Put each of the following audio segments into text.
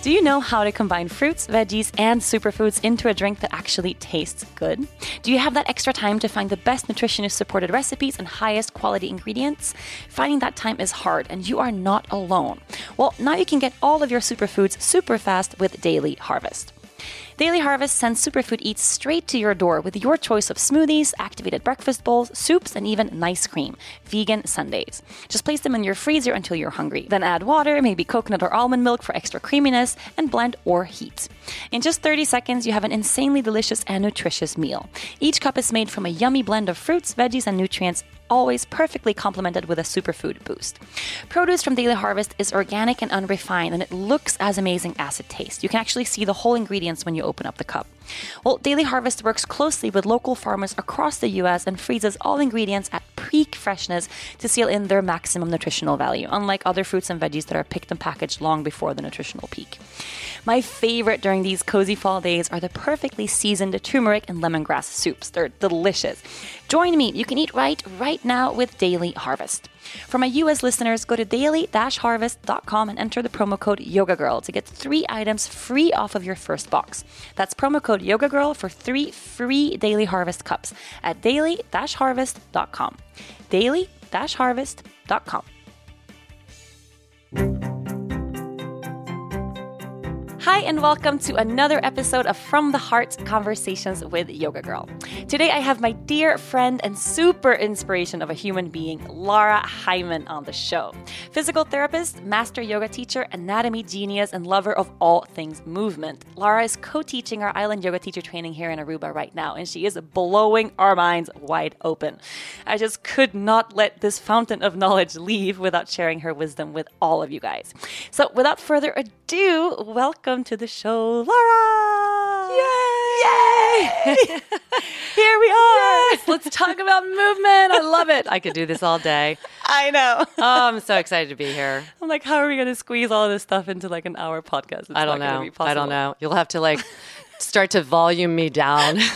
Do you know how to combine fruits, veggies, and superfoods into a drink that actually tastes good? Do you have that extra time to find the best nutritionist supported recipes and highest quality ingredients? Finding that time is hard, and you are not alone. Well, now you can get all of your superfoods super fast with Daily Harvest. Daily Harvest sends superfood eats straight to your door with your choice of smoothies, activated breakfast bowls, soups, and even nice cream, vegan sundaes. Just place them in your freezer until you're hungry. Then add water, maybe coconut or almond milk for extra creaminess, and blend or heat. In just 30 seconds, you have an insanely delicious and nutritious meal. Each cup is made from a yummy blend of fruits, veggies, and nutrients always perfectly complemented with a superfood boost. Produce from Daily Harvest is organic and unrefined, and it looks as amazing as it tastes. You can actually see the whole ingredients when you open up the cup. Well, Daily Harvest works closely with local farmers across the US and freezes all ingredients at peak freshness to seal in their maximum nutritional value, unlike other fruits and veggies that are picked and packaged long before the nutritional peak. My favorite during these cozy fall days are the perfectly seasoned turmeric and lemongrass soups. They're delicious. Join me. You can eat right right now with Daily Harvest. For my US listeners, go to daily-harvest.com and enter the promo code YogaGirl to get three items free off of your first box. That's promo code YogaGirl for three free Daily Harvest cups at daily-harvest.com. Daily-harvest.com. Hi, and welcome to another episode of From the Heart Conversations with Yoga Girl. Today, I have my dear friend and super inspiration of a human being, Lara Heimann, on the show. Physical therapist, master yoga teacher, anatomy genius, and lover of all things movement. Lara is co teaching our island yoga teacher training here in Aruba right now, and she is blowing our minds wide open. I just could not let this fountain of knowledge leave without sharing her wisdom with all of you guys. So, without further ado, welcome to the show, Laura. Yay! Yay! Here we are. Yes, let's talk about movement. I love it. I could do this all day. I know. Oh, I'm so excited to be here. I'm like, how are we going to squeeze all this stuff into like an hour podcast? It's I don't know. I don't know. You'll have to like start to volume me down.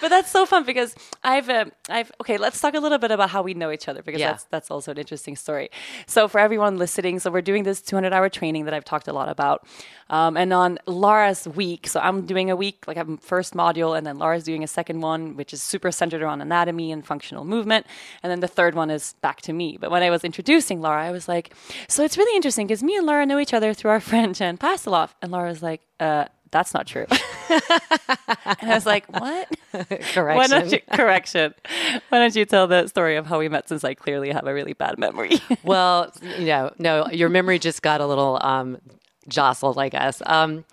but that's so fun because I've, uh, I've okay. Let's talk a little bit about how we know each other because Yeah. that's that's also an interesting story. So for everyone listening, so we're doing this 200 hour training that I've talked a lot about, um, and on Lara's week, so I'm doing a week like I'm first module, and then Lara's doing a second one, which is super centered around anatomy and functional movement, and then the third one is back to me. But when I was introducing Laura, I was like, so it's really interesting because me and Laura know each other through our friend Jen Pastiloff, and Laura was like, uh. That's not true. and I was like, "What?" Why Correction. don't you correction? Why don't you tell the story of how we met? Since I clearly have a really bad memory. well, you know, no, your memory just got a little um, jostled, I guess, um,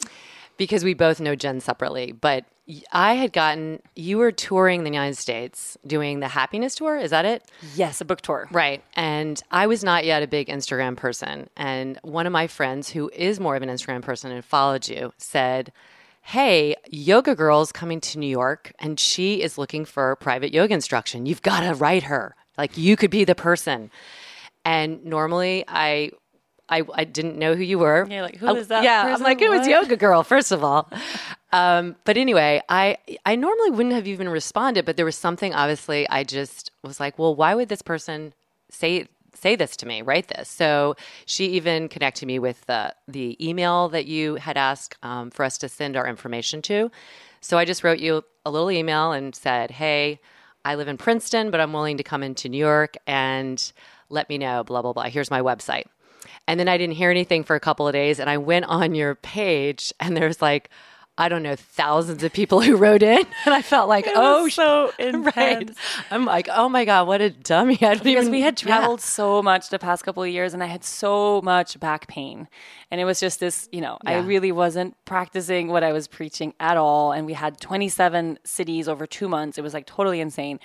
because we both know Jen separately. But I had gotten you were touring the United States doing the Happiness Tour. Is that it? yes, a book tour. Right. And I was not yet a big Instagram person. And one of my friends, who is more of an Instagram person and followed you, said, Hey, Yoga Girl's coming to New York and she is looking for private yoga instruction. You've got to write her. Like, you could be the person. And normally I. I, I didn't know who you were. You're like, who Oh, is that Yeah, person? I'm like, it was Yoga Girl, first of all. Um, but anyway, I I normally wouldn't have even responded, but there was something obviously I just was like, well, why would this person say say this to me, write this? So she even connected me with the the email that you had asked um, for us to send our information to. So I just wrote you a little email and said, hey, I live in Princeton, but I'm willing to come into New York and let me know, blah blah blah. Here's my website. And then I didn't hear anything for a couple of days. And I went on your page and there's like, I don't know, thousands of people who wrote in. And I felt like, oh, so right. intense. I'm like, oh my God, what a dummy. I don't Because even, we had Yeah. traveled so much the past couple of years, and I had so much back pain, and it was just this. You know, I really wasn't practicing what I was preaching at all, and we had 27 cities over two months. It was like totally insane,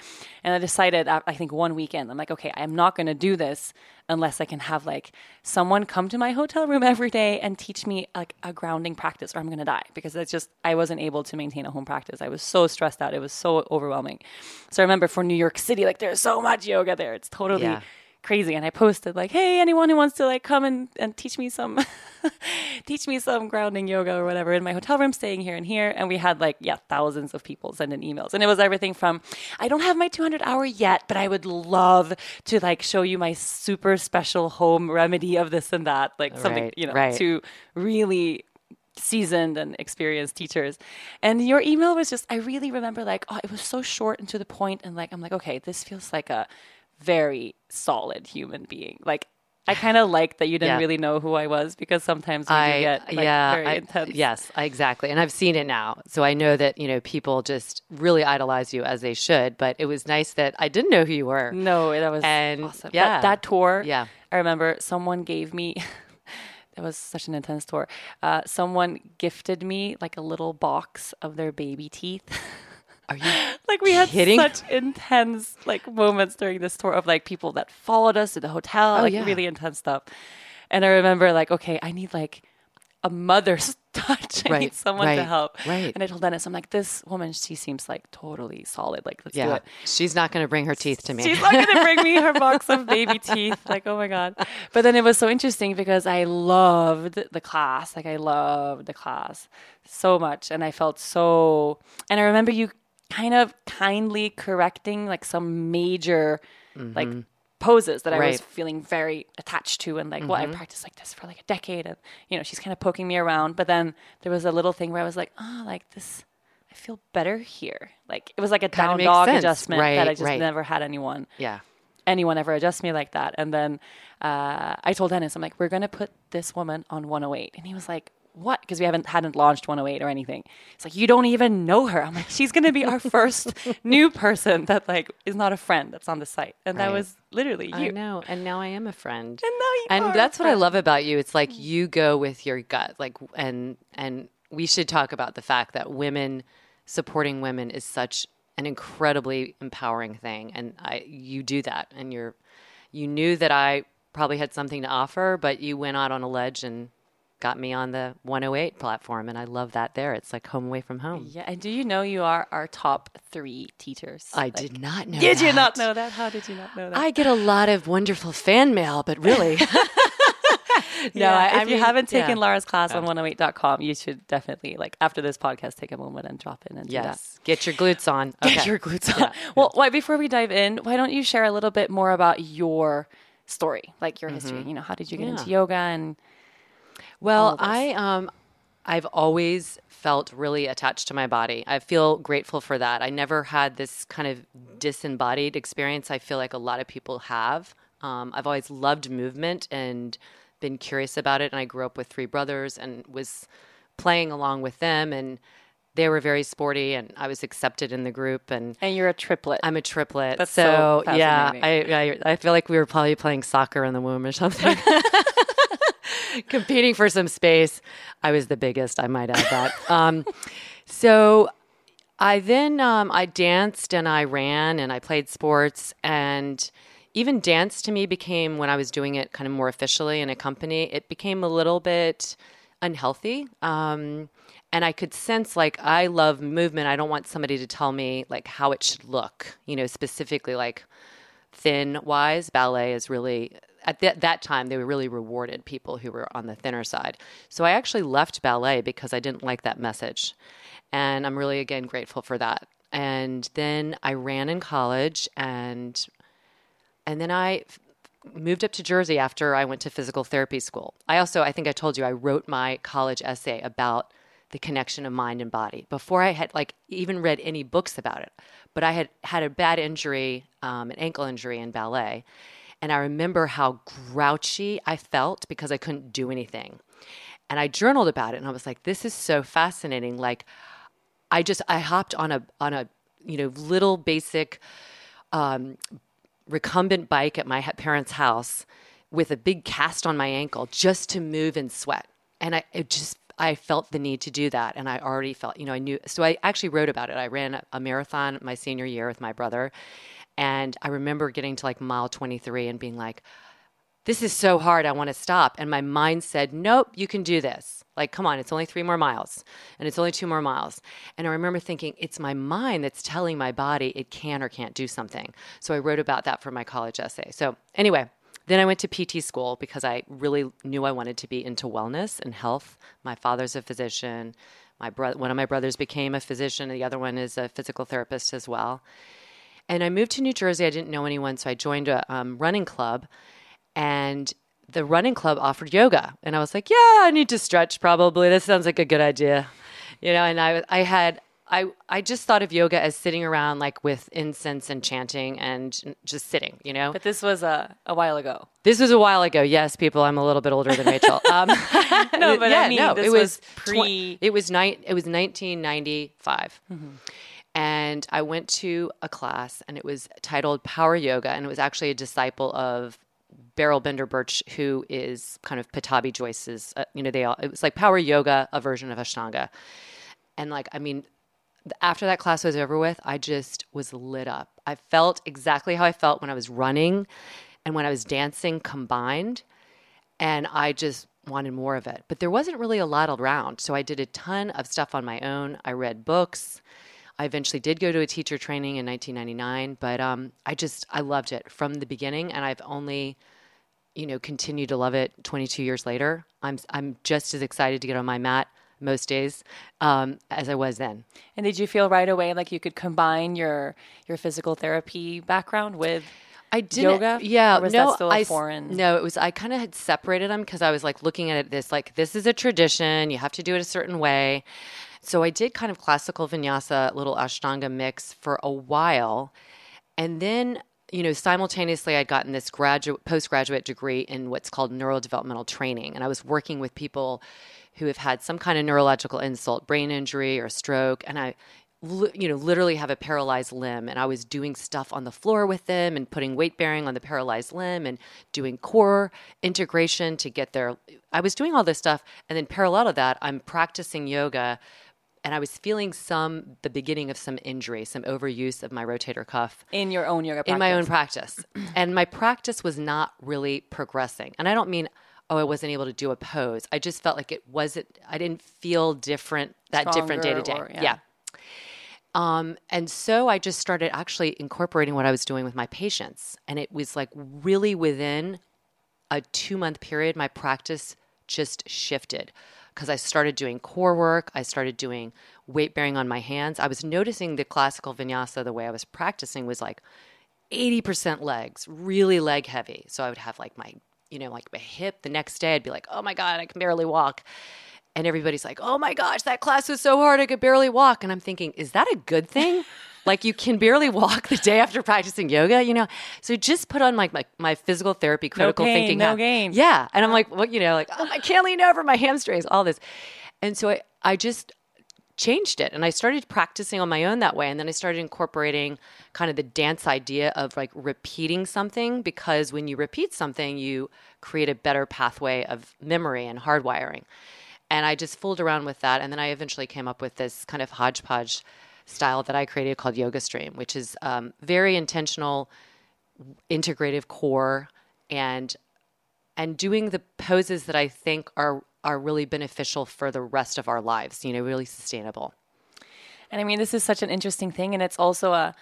and I decided, uh, I think one weekend, I'm like, okay, I'm not going to do this unless I can have like someone come to my hotel room every day and teach me like a grounding practice or I'm going to die because it's just I wasn't able to maintain a home practice. I was so stressed out. It was so overwhelming. So I remember for New York City like there's so much yoga there. It's totally Yeah. Crazy. And I posted like, "Hey, anyone who wants to like come and, and teach me some, teach me some grounding yoga or whatever in my hotel room, staying here and here." And we had like yeah, thousands of people sending emails, and it was everything from, "I don't have my 200 hour yet, but I would love to like show you my super special home remedy of this and that, like something Right, you know, right. to really." seasoned and experienced teachers. And your email was just, I really remember like, oh, it was so short and to the point, And like, I'm like, okay, this feels like a very solid human being. Like, I kind of like that you didn't Yeah. really know who I was because sometimes I get like, yeah, very I- intense. yes, exactly. And I've seen it now, so I know that you know people just really idolize you as they should. But it was nice that I didn't know who you were. No, that was And, awesome. yeah. That, that tour, Yeah. I remember someone gave me. It was such an intense tour. Uh, someone gifted me like a little box of their baby teeth. Are you? like we had kidding? such intense like moments during this tour of like people that followed us to the hotel, oh, like Oh, yeah. really intense stuff. And I remember like, okay, I need like a mother's touch. I need Right, someone to help. right. And I told Dennis, I'm like, this woman, she seems like totally solid. Like, let's do Yeah, it. she's not going to bring her teeth to me. She's not gonna bring me her box of baby teeth. Like, oh my god! But then it was so interesting because I loved the class. Like, I loved the class so much, and I felt so. And I remember you kind of kindly correcting like some major like poses that I was Mm-hmm. Right. Mm-hmm. feeling very attached to, and like, well, I practiced like this for like a decade, and you know, she's kind of poking me around. But then there was a little thing where I was like, oh, like this. I feel better here. Like it was like a Kinda down dog sense. adjustment that I just right. never had anyone yeah, anyone ever adjust me like that. And then uh, I told Dennis, I'm like, we're gonna put this woman on 108, and he was like, what? Because we haven't hadn't launched 108 or anything. It's like you don't even know her. I'm like, she's gonna be our first new person that like is not a friend that's on the site, and that was literally I you. know. And now I am a friend. And now you and that's what I love about you. It's like mm. you go with your gut. Like, and and we should talk about the fact that women supporting women is such an incredibly empowering thing, and I you do that, and you're you knew that I probably had something to offer, but you went out on a ledge and got me on the 108 platform, and I love that. There, it's like home away from home. Yeah, and do you know you are our top three teachers? I Like, did not know. Did you not that. know that? How did you not know that? I get a lot of wonderful fan mail, but really, no. Yeah, I, if I you haven't taken yeah. Lara's class on 108.com, you should definitely like after this podcast take a moment and drop in and that. Yes, get your glutes on. Get your glutes on. Well, why, before we dive in, why don't you share a little bit more about your story, like your history? You know, how did you get into Mm-hmm. Yoga and Well. I um, I've always felt really attached to my body. I feel grateful for that. I never had this kind of disembodied experience. I feel like a lot of people have. Um, I've always loved movement and been curious about it. And I grew up with three brothers and was playing along with them, and they were very sporty, and I was accepted in the group and. and you're a triplet? I'm a triplet. That's so so, yeah, I. I I feel like we were probably playing soccer in the womb or something. Competing for some space. I was the biggest, I might add that. Um, so I then um, I danced and I ran and I played sports and even dance to me became when I was doing it kind of more officially in a company. It became a little bit unhealthy. Um, and I could sense like I love movement. I don't want somebody to tell me like how it should look. You know, specifically like thin wise ballet is really at th- that time they really rewarded people who were on the thinner side. So i actually left ballet because i didn't like that message. And i'm really again grateful for that. And then i ran in college and and then i f- moved up to jersey after i went to physical therapy school. I also i think i told you i wrote my college essay about the connection of mind and body before I had like even read any books about it. But I had had a bad injury, um, an ankle injury in ballet, and I remember how grouchy I felt because I couldn't do anything. And I journaled about it, and I was like, "This is so fascinating!" Like, I just I hopped on a on a you know little basic um, recumbent bike at my parents' house with a big cast on my ankle just to move and sweat. And I just I felt the need to do that and I already felt, you know, I knew so I actually wrote about it. I ran a marathon my senior year with my brother and I remember getting to like mile 23 and being like this is so hard. I want to stop. And my mind said, nope, you can do this. Like, come on, it's only three more miles and it's only two more miles. And I remember thinking, it's my mind that's telling my body it can or can't do something. So I wrote about that for my college essay. So, anyway, Then I went to PT school because I really knew I wanted to be into wellness and health. My father's a physician. My brother, one of my brothers became a physician. The other one is a physical therapist as well. And I moved to New Jersey. I didn't know anyone, so I joined a um, running club. And the running club offered yoga. And I was like, yeah, I need to stretch probably. This sounds like a good idea. You know, and I, I had I I just thought of yoga as sitting around like with incense and chanting and just sitting, you know. But this was a, a while ago. This was a while ago. Yes, people, I'm a little bit older than Rachel. Um, no, but yeah, I mean, no, it was, pre. Tw- it was night. It was 1995. Mm-hmm. And I went to a class, and it was titled Power Yoga, and it was actually a disciple of Beryl Bender Birch, who is kind of Pattabhi Jois's, Uh, you know, they all. It was like Power Yoga, a version of Ashtanga, and like I mean, after that class was over with, I just was lit up. I felt exactly how I felt when I was running and when I was dancing combined. And I just wanted more of it. But there wasn't really a lot around. So I did a ton of stuff on my own. I read books. I eventually did go to a teacher training in 1999, but um, I just, I loved it from the beginning. And I've only, you know, continued to love it 22 years later. I'm, I'm just as excited to get on my mat most days um, as I was then. And did you feel right away like you could combine your your physical therapy background with I did yoga. Yeah, was no, that still I, foreign? No, it was. I kind of had separated them because I was like looking at it this like this is a tradition. You have to do it a certain way. So I did kind of classical vinyasa, little Ashtanga mix for a while, and then you know, simultaneously, I'd gotten this graduate, postgraduate degree in what's called neurodevelopmental training, and I was working with people who have had some kind of neurological insult, brain injury or stroke, and I you know literally have a paralyzed limb. And i was doing stuff on the floor with them and putting weight bearing on the paralyzed limb and doing core integration to get there i was doing all this stuff. And then parallel to that i'm practicing yoga and i was feeling some the beginning of some injury some overuse of my rotator cuff in your own yoga practice. in my own practice and my practice was not really progressing and i don't mean oh, I wasn't able to do a pose. I just felt like it wasn't, I didn't feel different, that Stronger different day to day. Yeah. Um, and so I just started actually incorporating what I was doing with my patients. And it was like really within a two month period, my practice just shifted because I started doing core work. I started doing weight bearing on my hands. I was noticing the classical vinyasa, the way I was practicing was like 80% legs, really leg heavy. So I would have like my you know, like my hip the next day, I'd be like, oh my God, I can barely walk. And everybody's like, oh my gosh, that class was so hard, I could barely walk. And I'm thinking, is that a good thing? Like you can barely walk the day after practicing yoga, you know? So just put on like my, my physical therapy, critical no pain, thinking. No gain. Yeah. And I'm like, what, you know, like, oh, I can't lean over my hamstrings, all this. And so I, I just, changed it and i started practicing on my own that way and then i started incorporating kind of the dance idea of like repeating something because when you repeat something you create a better pathway of memory and hardwiring and i just fooled around with that and then i eventually came up with this kind of hodgepodge style that i created called yoga stream which is um, very intentional integrative core and and doing the poses that i think are are really beneficial for the rest of our lives, you know, really sustainable. And I mean, this is such an interesting thing. And it's also a,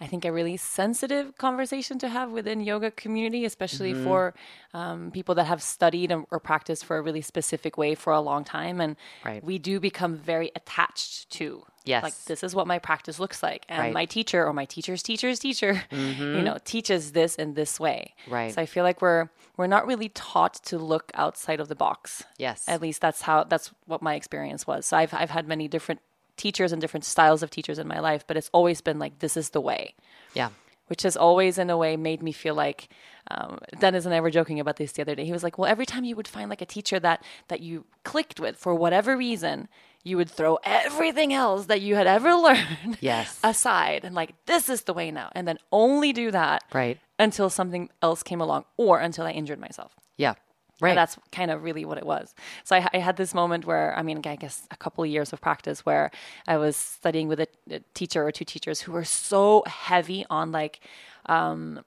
I think, a really sensitive conversation to have within yoga community, especially mm-hmm. for um, people that have studied or practiced for a really specific way for a long time. And right. we do become very attached to Yes. Like this is what my practice looks like. And right. my teacher or my teacher's teacher's teacher, mm-hmm. you know, teaches this in this way. Right. So I feel like we're we're not really taught to look outside of the box. Yes. At least that's how that's what my experience was. So I've I've had many different teachers and different styles of teachers in my life, but it's always been like this is the way. Yeah. Which has always, in a way, made me feel like um, Dennis and I were joking about this the other day. He was like, "Well, every time you would find like a teacher that that you clicked with for whatever reason, you would throw everything else that you had ever learned yes. aside and like this is the way now and then only do that right. until something else came along or until i injured myself. Yeah. Right. and that's kind of really what it was. So I, I, had this moment where i mean i guess a couple of years of practice where i was studying with a, a teacher or two teachers who were so heavy on like um,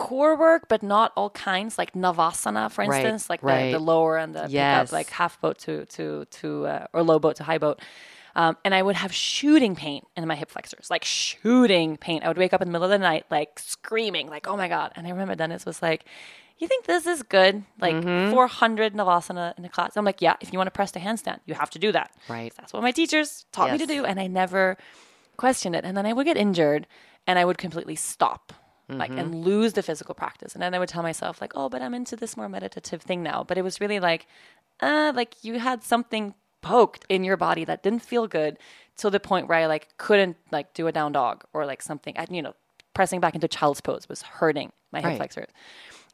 core work, but not all kinds, like Navasana, for instance, right, like right. The, the lower and the yes. pickup, like half boat to to to uh, or low boat to high boat. Um, and I would have shooting pain in my hip flexors, like shooting pain. I would wake up in the middle of the night, like screaming, like, oh my God. And I remember Dennis was like, you think this is good? Like 400 Navasana in a class. I'm like, yeah, if you want to press the handstand, you have to do that. Right. That's what my teachers taught me to do. And I never questioned it. And then I would get injured and I would completely stop. Like Mm-hmm. and lose the physical practice, and then I would tell myself like, "Oh, but I'm into this more meditative thing now." But it was really like, uh, like you had something poked in your body that didn't feel good to the point where I like couldn't like do a down dog or like something. I, you know, pressing back into child's pose was hurting my hip Right. flexors,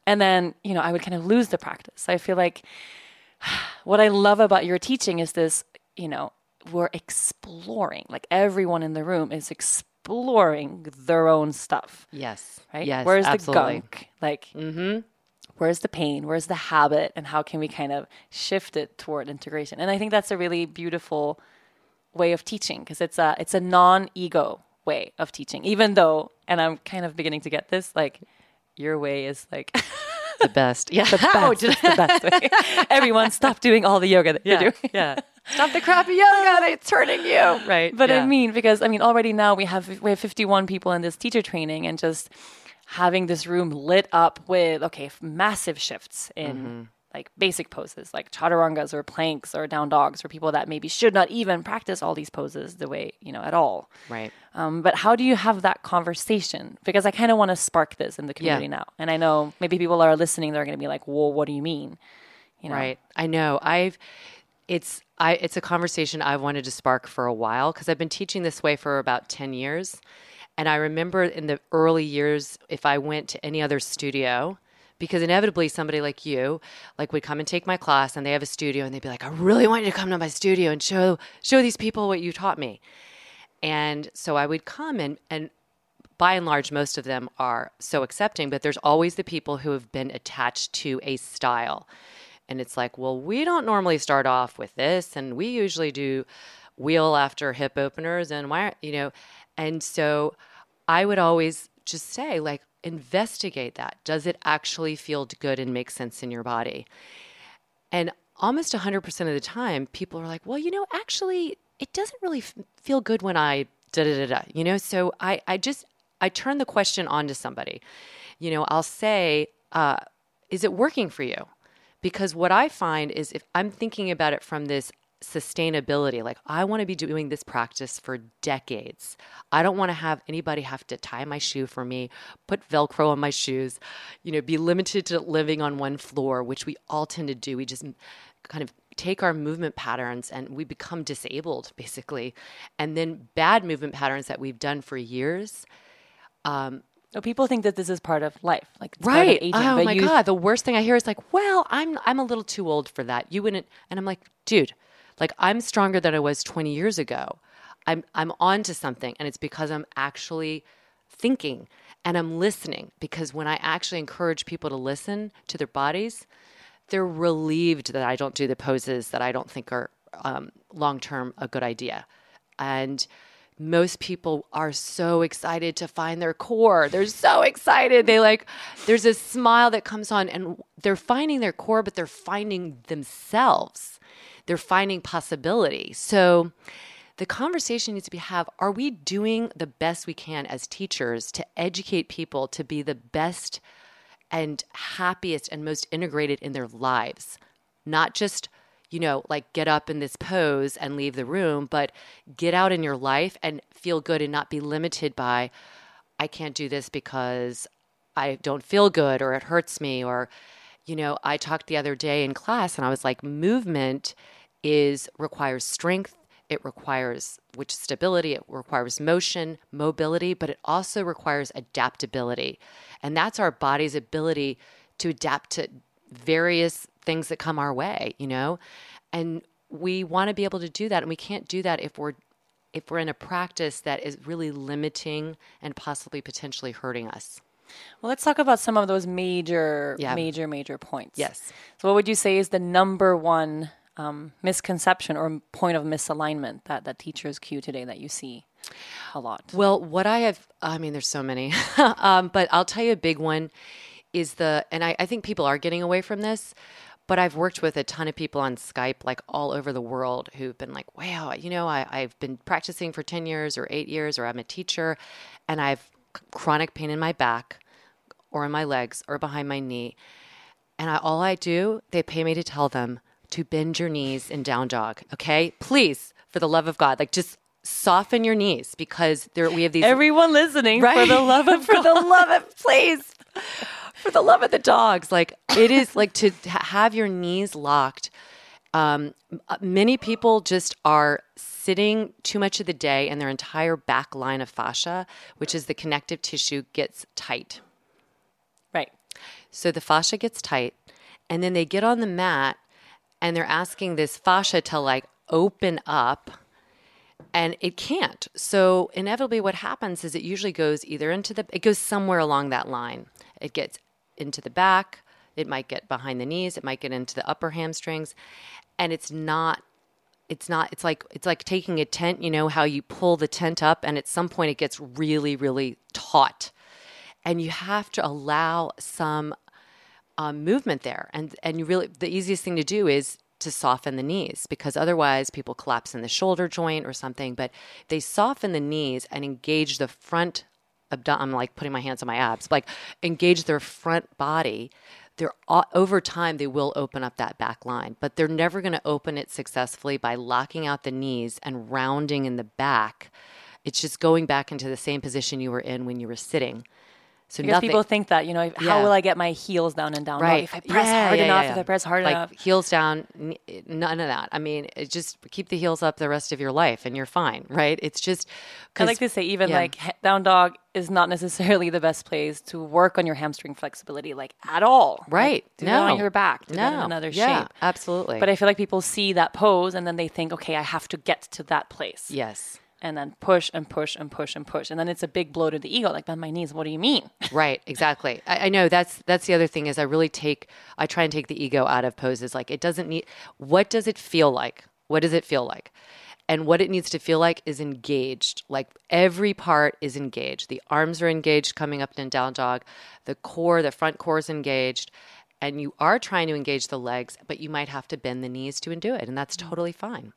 and then you know I would kind of lose the practice. I feel like what I love about your teaching is this, you know, we're exploring. Like everyone in the room is exploring their own stuff Yes. right? Yes. Where's absolutely. the gunk? Like, mm-hmm. where's the pain? Where's the habit? And how can we kind of shift it toward integration? And I think that's a really beautiful way of teaching because it's a it's a non-ego way of teaching. Even though, and I'm kind of beginning to get this, like your way is like The best. Yeah. the best, the best way. Everyone, stop doing all the yoga that yeah. you're doing. yeah. Stop the crappy yoga. It's hurting you. Right. But yeah. I mean, because I mean, already now we have we have 51 people in this teacher training, and just having this room lit up with okay, massive shifts in Mm-hmm. like basic poses, like chaturangas or planks or down dogs for people that maybe should not even practice all these poses the way you know at all. Right. Um, but how do you have that conversation? Because I kind of want to spark this in the community now, and I know maybe people are listening; they're going to be like, "Well, what do you mean?" You know? Right. I know. I've it's I it's a conversation I've wanted to spark for a while because I've been teaching this way for about 10 years. And I remember in the early years if I went to any other studio because inevitably somebody like you like would come and take my class and they have a studio and they'd be like I really want you to come to my studio and show show these people what you taught me. And so I would come and and by and large, most of them are so accepting, but there's always the people who have been attached to a style. And it's like, well, we don't normally start off with this, and we usually do wheel after hip openers, and why, you know, and so I would always just say, like, investigate that. Does it actually feel good and make sense in your body? And almost 100% of the time, people are like, well, you know, actually, it doesn't really f- feel good when I da da da da, you know? So I, I just, I turn the question on to somebody. You know, I'll say, uh, is it working for you? Because what I find is if I'm thinking about it from this sustainability, like I want to be doing this practice for decades. I don't want to have anybody have to tie my shoe for me, put Velcro on my shoes, you know, be limited to living on one floor, which we all tend to do. We just kind of take our movement patterns and we become disabled basically. And then bad movement patterns that we've done for years um, So people think that this is part of life, like it's part of right. aging, oh my god the worst thing i hear is like well i'm i'm a little too old for that. You wouldn't and i'm like dude like i'm stronger than i was 20 years ago. I'm i'm on to something and it's because i'm actually thinking and i'm listening. Because when i actually encourage people to listen to their bodies they're relieved that i don't do the poses that i don't think are um, long term a good idea. And most people are so excited to find their core. They're so excited. They like, there's a smile that comes on, and they're finding their core, but they're finding themselves. They're finding possibility. So, the conversation needs to be have are we doing the best we can as teachers to educate people to be the best and happiest and most integrated in their lives not just you know like get up in this pose and leave the room but get out in your life and feel good and not be limited by i can't do this because i don't feel good or it hurts me or you know i talked the other day in class and i was like movement is requires strength it requires which stability it requires motion mobility but it also requires adaptability. And that's our body's ability to adapt to various things that come our way you know and we want to be able to do that and we can't do that if we're if we're in a practice that is really limiting and possibly potentially hurting us Well, let's talk about some of those major, Yeah. major, major points. Yes. So, what would you say is the number one um, misconception or point of misalignment that that teachers cue today that you see a lot? Well, what I have, I mean, there's so many, um, but I'll tell you a big one is the, and I, I think people are getting away from this, but I've worked with a ton of people on Skype, like all over the world, who've been like, wow, you know, I, I've been practicing for 10 years or eight years, or I'm a teacher, and I've chronic pain in my back or in my legs or behind my knee. And I, all I do, they pay me to tell them to bend your knees in down dog. Okay, please, for the love of God, like just soften your knees because there we have these. Everyone listening, for the love of for the love of please, for the love of the dogs. Like it is like to have your knees locked. Um, uh, many people just are sitting too much of the day, and their entire back line of fascia, which is the connective tissue, gets tight. Right. So the fascia gets tight, and then they get on the mat and they're asking this fascia to like open up, and it can't. So inevitably, what happens is it usually goes either into the, it goes somewhere along that line. It gets into the back, it might get behind the knees, it might get into the upper hamstrings, and it's not it's not it's like it's like taking a tent you know how you pull the tent up and at some point it gets really really taut. And you have to allow some um, movement there. And and you really the easiest thing to do is to soften the knees because otherwise people collapse in the shoulder joint or something. But they soften the knees and engage the front i'm like putting my hands on my abs like engage their front body they're over time they will open up that back line but they're never going to open it successfully by locking out the knees and rounding in the back. It's just going back into the same position you were in when you were sitting so because nothing, people think that you know yeah. how will I get my heels down and down? Right. if I press yeah, hard yeah, enough, if I press hard like enough, heels down, none of that. I mean, just keep the heels up the rest of your life, and you're fine. Right? It's just. I like to say, even like down dog is not necessarily the best place to work on your hamstring flexibility, like at all. Right? Like, do no. on your back. Do no. another yeah, shape. Absolutely. But I feel like people see that pose and then they think, okay, I have to get to that place. Yes and then push and push and push and push. And then it's a big blow to the ego like bend my knees what do you mean? Right exactly. I, I, know that's that's the other thing is i really take i try and take the ego out of poses. Like it doesn't need what does it feel like? What does it feel like? And what it needs to feel like is engaged. Like every part is engaged. The arms are engaged coming up and down dog. The core the front core is engaged. And you are trying to engage the legs but you might have to bend the knees to do it and that's mm. totally fine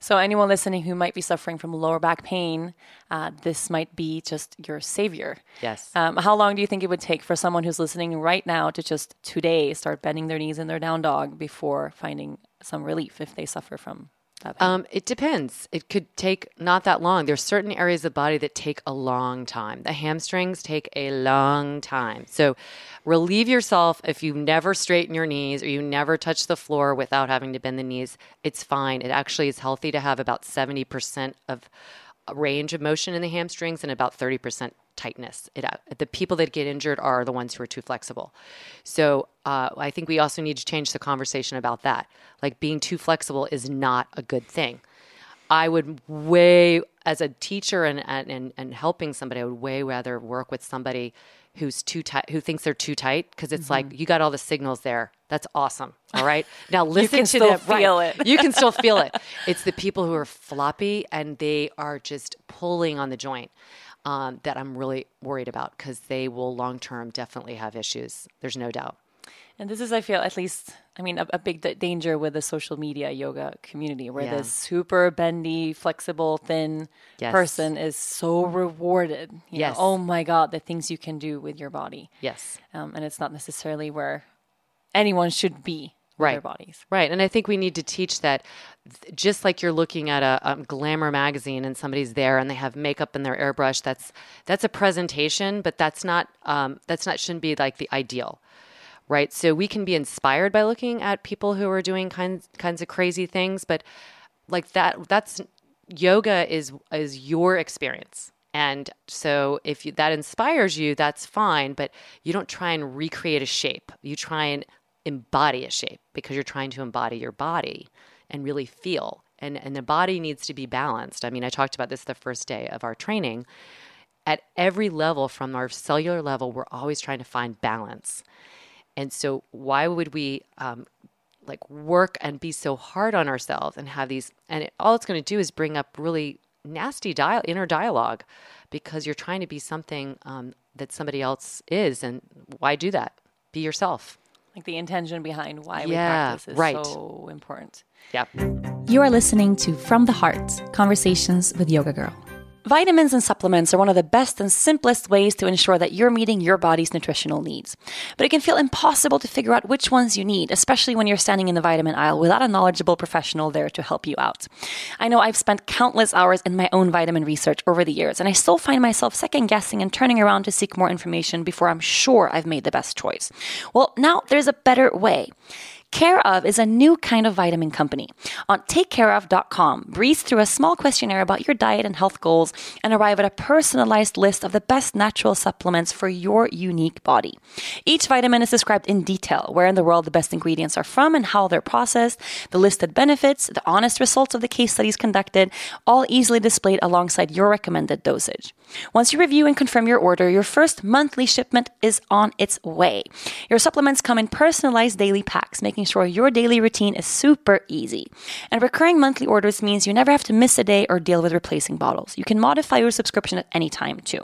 so, anyone listening who might be suffering from lower back pain, uh, this might be just your savior. Yes. Um, how long do you think it would take for someone who's listening right now to just today start bending their knees in their down dog before finding some relief if they suffer from um, it depends. It could take not that long. There's certain areas of the body that take a long time. The hamstrings take a long time. So relieve yourself if you never straighten your knees or you never touch the floor without having to bend the knees. It's fine. It actually is healthy to have about 70% of range of motion in the hamstrings and about 30% tightness. It, uh, the people that get injured are the ones who are too flexible. So uh, I think we also need to change the conversation about that. Like being too flexible is not a good thing. I would way, as a teacher and, and, and helping somebody, I would way rather work with somebody who's too tight, who thinks they're too tight, because it's mm-hmm. like you got all the signals there. That's awesome. All right. Now listen to still feel right. it. you can still feel it. It's the people who are floppy and they are just pulling on the joint um, that I'm really worried about because they will long term definitely have issues. There's no doubt. And this is, I feel, at least, I mean, a, a big d- danger with the social media yoga community where yeah. this super bendy, flexible, thin yes. person is so rewarded. You yes. Know, oh my God, the things you can do with your body. Yes. Um, and it's not necessarily where anyone should be right. their bodies. Right. And I think we need to teach that just like you're looking at a, a, glamour magazine and somebody's there and they have makeup in their airbrush, that's that's a presentation, but that's not um, that's not shouldn't be like the ideal. Right. So we can be inspired by looking at people who are doing kinds kinds of crazy things, but like that that's yoga is is your experience. And so if you, that inspires you, that's fine, but you don't try and recreate a shape. You try and embody a shape because you're trying to embody your body and really feel. And, and the body needs to be balanced. I mean, I talked about this the first day of our training. At every level, from our cellular level, we're always trying to find balance. And so, why would we um, like work and be so hard on ourselves and have these? And it, all it's going to do is bring up really nasty dial, inner dialogue because you're trying to be something um, that somebody else is. And why do that? Be yourself. Like the intention behind why we practice is right. so important. Yep. You are listening to From the Heart Conversations with Yoga Girl. Vitamins and supplements are one of the best and simplest ways to ensure that you're meeting your body's nutritional needs. But it can feel impossible to figure out which ones you need, especially when you're standing in the vitamin aisle without a knowledgeable professional there to help you out. I know I've spent countless hours in my own vitamin research over the years, and I still find myself second guessing and turning around to seek more information before I'm sure I've made the best choice. Well, now there's a better way. Care of is a new kind of vitamin company. On takecareof.com, breeze through a small questionnaire about your diet and health goals and arrive at a personalized list of the best natural supplements for your unique body. Each vitamin is described in detail where in the world the best ingredients are from and how they're processed, the listed benefits, the honest results of the case studies conducted, all easily displayed alongside your recommended dosage. Once you review and confirm your order, your first monthly shipment is on its way. Your supplements come in personalized daily packs, making sure your daily routine is super easy. And recurring monthly orders means you never have to miss a day or deal with replacing bottles. You can modify your subscription at any time, too.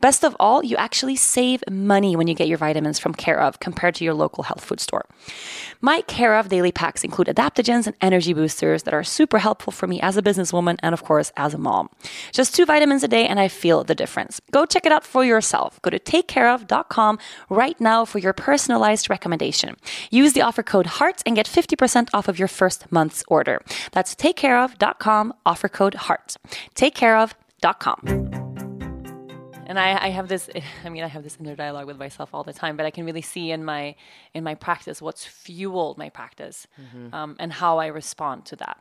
Best of all, you actually save money when you get your vitamins from Care of compared to your local health food store. My Care of daily packs include adaptogens and energy boosters that are super helpful for me as a businesswoman and, of course, as a mom. Just two vitamins a day, and I feel the difference. Go check it out for yourself. Go to takecareof.com right now for your personalized recommendation. Use the offer code HEART and get 50% off of your first month's order. That's takecareof.com, offer code HEART. Takecareof.com. And I, I, have this. I mean, I have this inner dialogue with myself all the time. But I can really see in my in my practice what's fueled my practice, mm-hmm. um, and how I respond to that.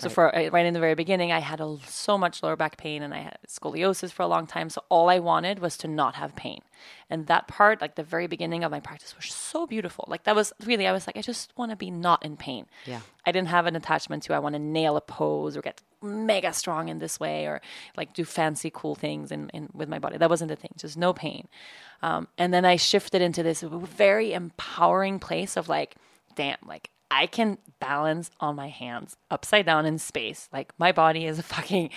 So right. for uh, right in the very beginning, I had a, so much lower back pain and I had scoliosis for a long time. So all I wanted was to not have pain, and that part, like the very beginning of my practice, was so beautiful. Like that was really, I was like, I just want to be not in pain. Yeah. I didn't have an attachment to I want to nail a pose or get mega strong in this way or like do fancy cool things in, in with my body. That wasn't the thing. Just no pain. Um, and then I shifted into this very empowering place of like, damn, like I can balance on my hands upside down in space. Like my body is a fucking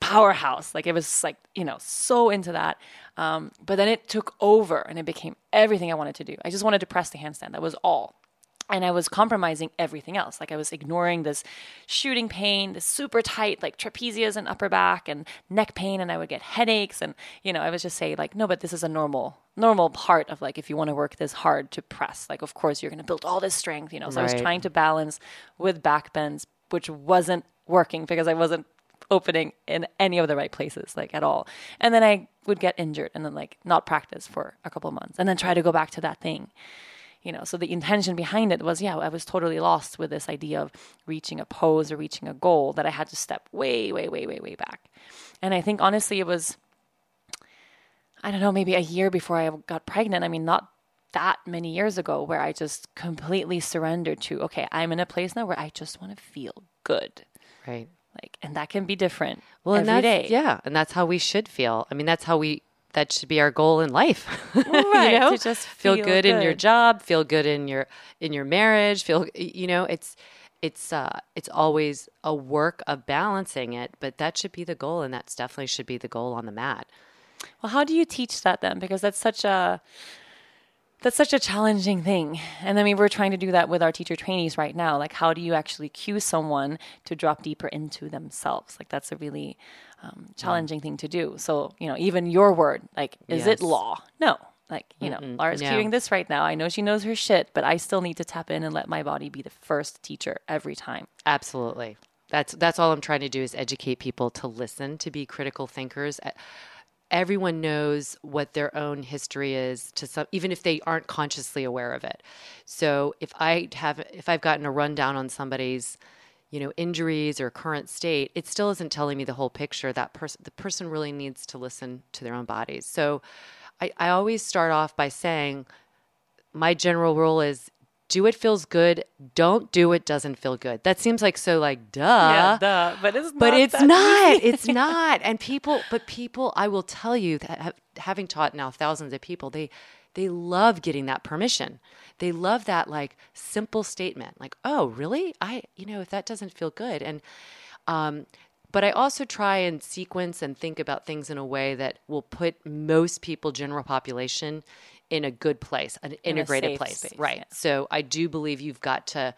powerhouse. Like it was like, you know, so into that. Um, but then it took over and it became everything I wanted to do. I just wanted to press the handstand. That was all and I was compromising everything else. Like I was ignoring this shooting pain, this super tight like trapezius and upper back and neck pain, and I would get headaches. And you know, I was just saying like, no, but this is a normal normal part of like if you want to work this hard to press. Like of course you're going to build all this strength. You know, so right. I was trying to balance with back bends, which wasn't working because I wasn't opening in any of the right places like at all and then i would get injured and then like not practice for a couple months and then try to go back to that thing you know so the intention behind it was yeah i was totally lost with this idea of reaching a pose or reaching a goal that i had to step way way way way way back. And i think honestly it was i don't know maybe a year before i got pregnant. I mean not that many years ago where i just completely surrendered to okay i'm in a place now where i just want to feel good. Right. Like and that can be different well every day. yeah and that's how we should feel. I mean that's how we that should be our goal in life. Right. you know? To just feel, feel good, good, in your job, feel good in your in your marriage, feel you know, it's it's uh it's always a work of balancing it, but that should be the goal and that's definitely should be the goal on the mat. Well, how do you teach that then? Because that's such a that's such a challenging thing. And I mean, we're trying to do that with our teacher trainees right now. Like, how do you actually cue someone to drop deeper into themselves? Like, that's a really um, challenging yeah. thing to do. So, you know, even your word, like, is yes. it law? No. Like, you Mm-mm. know, Laura's no. cueing this right now. I know she knows her shit, but I still need to tap in and let my body be the first teacher every time. Absolutely. That's that's all I'm trying to do is educate people to listen, to be critical thinkers everyone knows what their own history is to some even if they aren't consciously aware of it. So if i have if i've gotten a rundown on somebody's you know injuries or current state it still isn't telling me the whole picture. That person the person really needs to listen to their own bodies. So I, I always start off by saying my general rule is do what feels good don't do what doesn't feel good. That seems like so like duh. Yeah duh but it's but not it's not it's not. And people but people i will tell you that having taught now thousands of people they they love getting that permission. They love that like simple statement like oh really? I you know if that doesn't feel good. And um but I also try and sequence and think about things in a way that will put most people, general population, in a good place, an in integrated place. Space, right. Yeah. So I do believe you've got to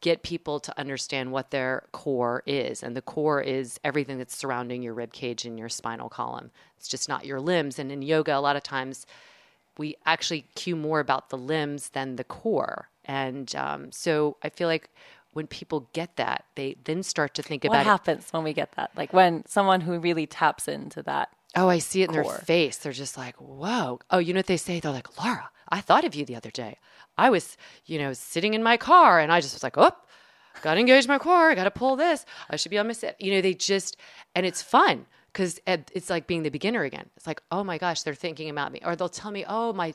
get people to understand what their core is. And the core is everything that's surrounding your rib cage and your spinal column. It's just not your limbs. And in yoga, a lot of times we actually cue more about the limbs than the core. And um, so I feel like when people get that, they then start to think What about what happens when we get that? Like when someone who really taps into that. Oh, I see it in their face. They're just like, whoa. Oh, you know what they say? They're like, Laura, I thought of you the other day. I was, you know, sitting in my car and I just was like, oh, got to engage my core. I got to pull this. I should be on my set. You know, they just, and it's fun because it's like being the beginner again. It's like, oh my gosh, they're thinking about me. Or they'll tell me, oh, my,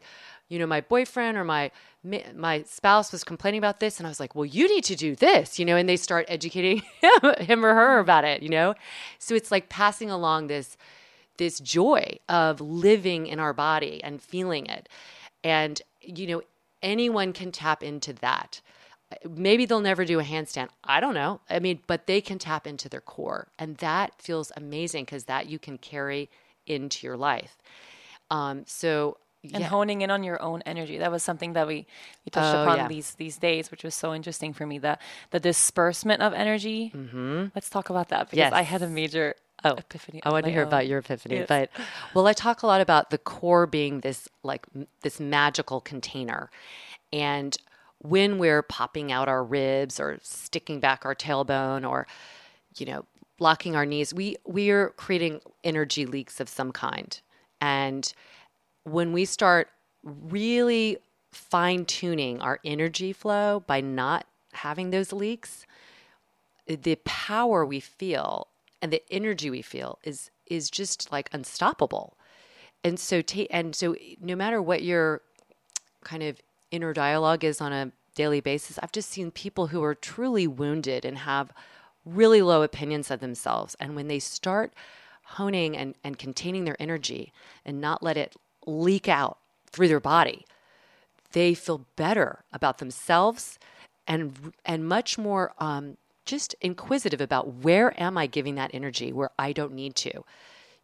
you know, my boyfriend or my, my spouse was complaining about this. And I was like, well, you need to do this, you know, and they start educating him, him or her about it, you know? So it's like passing along this, this joy of living in our body and feeling it. And, you know, anyone can tap into that. Maybe they'll never do a handstand. I don't know. I mean, but they can tap into their core. And that feels amazing because that you can carry into your life. Um, so, and yeah. honing in on your own energy. That was something that we, we touched Oh, upon yeah. these these days, which was so interesting for me. The the disbursement of energy. Mm-hmm. Let's talk about that because I had a major Oh, epiphany. I want to hear own. about your epiphany, Yes. but well, I talk a lot about the core being this like m- this magical container, and when we're popping out our ribs or sticking back our tailbone or you know locking our knees, we we are creating energy leaks of some kind, and when we start really fine tuning our energy flow by not having those leaks, the power we feel and the energy we feel is is just like unstoppable. And so ta- and so no matter what your kind of inner dialogue is on a daily basis, I've just seen people who are truly wounded and have really low opinions of themselves. And when they start honing and, and containing their energy and not let it leak out through their body, they feel better about themselves and and much more um, just inquisitive about where am I giving that energy where I don't need to,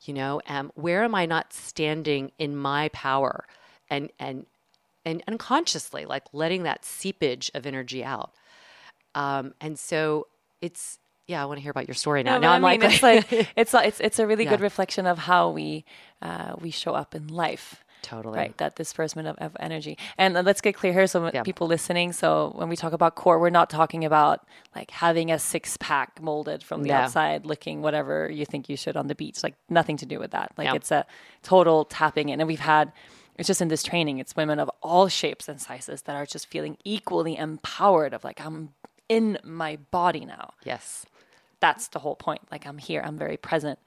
you know, um, where am I not standing in my power and and and unconsciously like letting that seepage of energy out, um, and so it's yeah I want to hear about your story now. No, now I'm mean, like it's like it's it's it's a really good reflection of how we uh, we show up in life. Totally. right. That disbursement of, of energy. And uh, let's get clear here, so Yeah. people listening. So when we talk about core, we're not talking about like having a six pack molded from the No. outside, looking whatever you think you should on the beach. Like nothing to do with that. Like No. it's a total tapping in. And we've had. It's just in this training, it's women of all shapes and sizes that are just feeling equally empowered of like, I'm in my body now yes, that's the whole point. Like I'm here, I'm very present.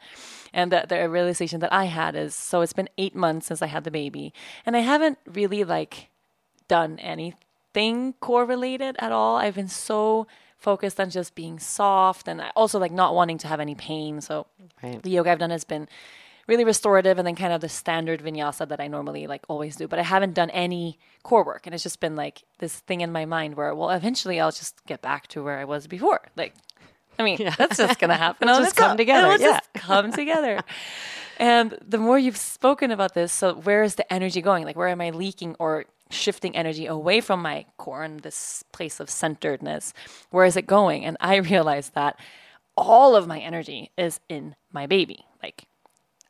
And the, the realization that I had is so it's been eight months since I had the baby, and I haven't really like done anything correlated at all. I've been so focused on just being soft and also like not wanting to have any pain. So Right. the yoga I've done has been really restorative and then kind of the standard vinyasa that I normally like always do. But I haven't done any core work and it's just been like this thing in my mind where well eventually I'll just get back to where I was before. Like I mean, that's just gonna happen. It'll just come together, It'll yeah. just come together. And the more you've spoken about this, so where is the energy going? Like, where am I leaking or shifting energy away from my core and this place of centeredness? Where is it going? And I realized that all of my energy is in my baby.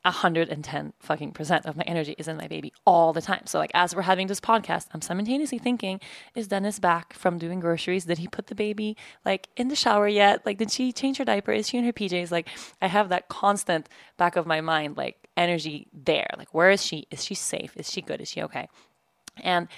Like, 110 fucking percent of my energy is in my baby all the time. So like as we're having this podcast, I'm simultaneously thinking, is Dennis back from doing groceries? Did he put the baby like in the shower yet? Like did she change her diaper? Is she in her PJs? Like I have that constant back of my mind like energy there. Like where is she? Is she safe? Is she good? Is she okay? And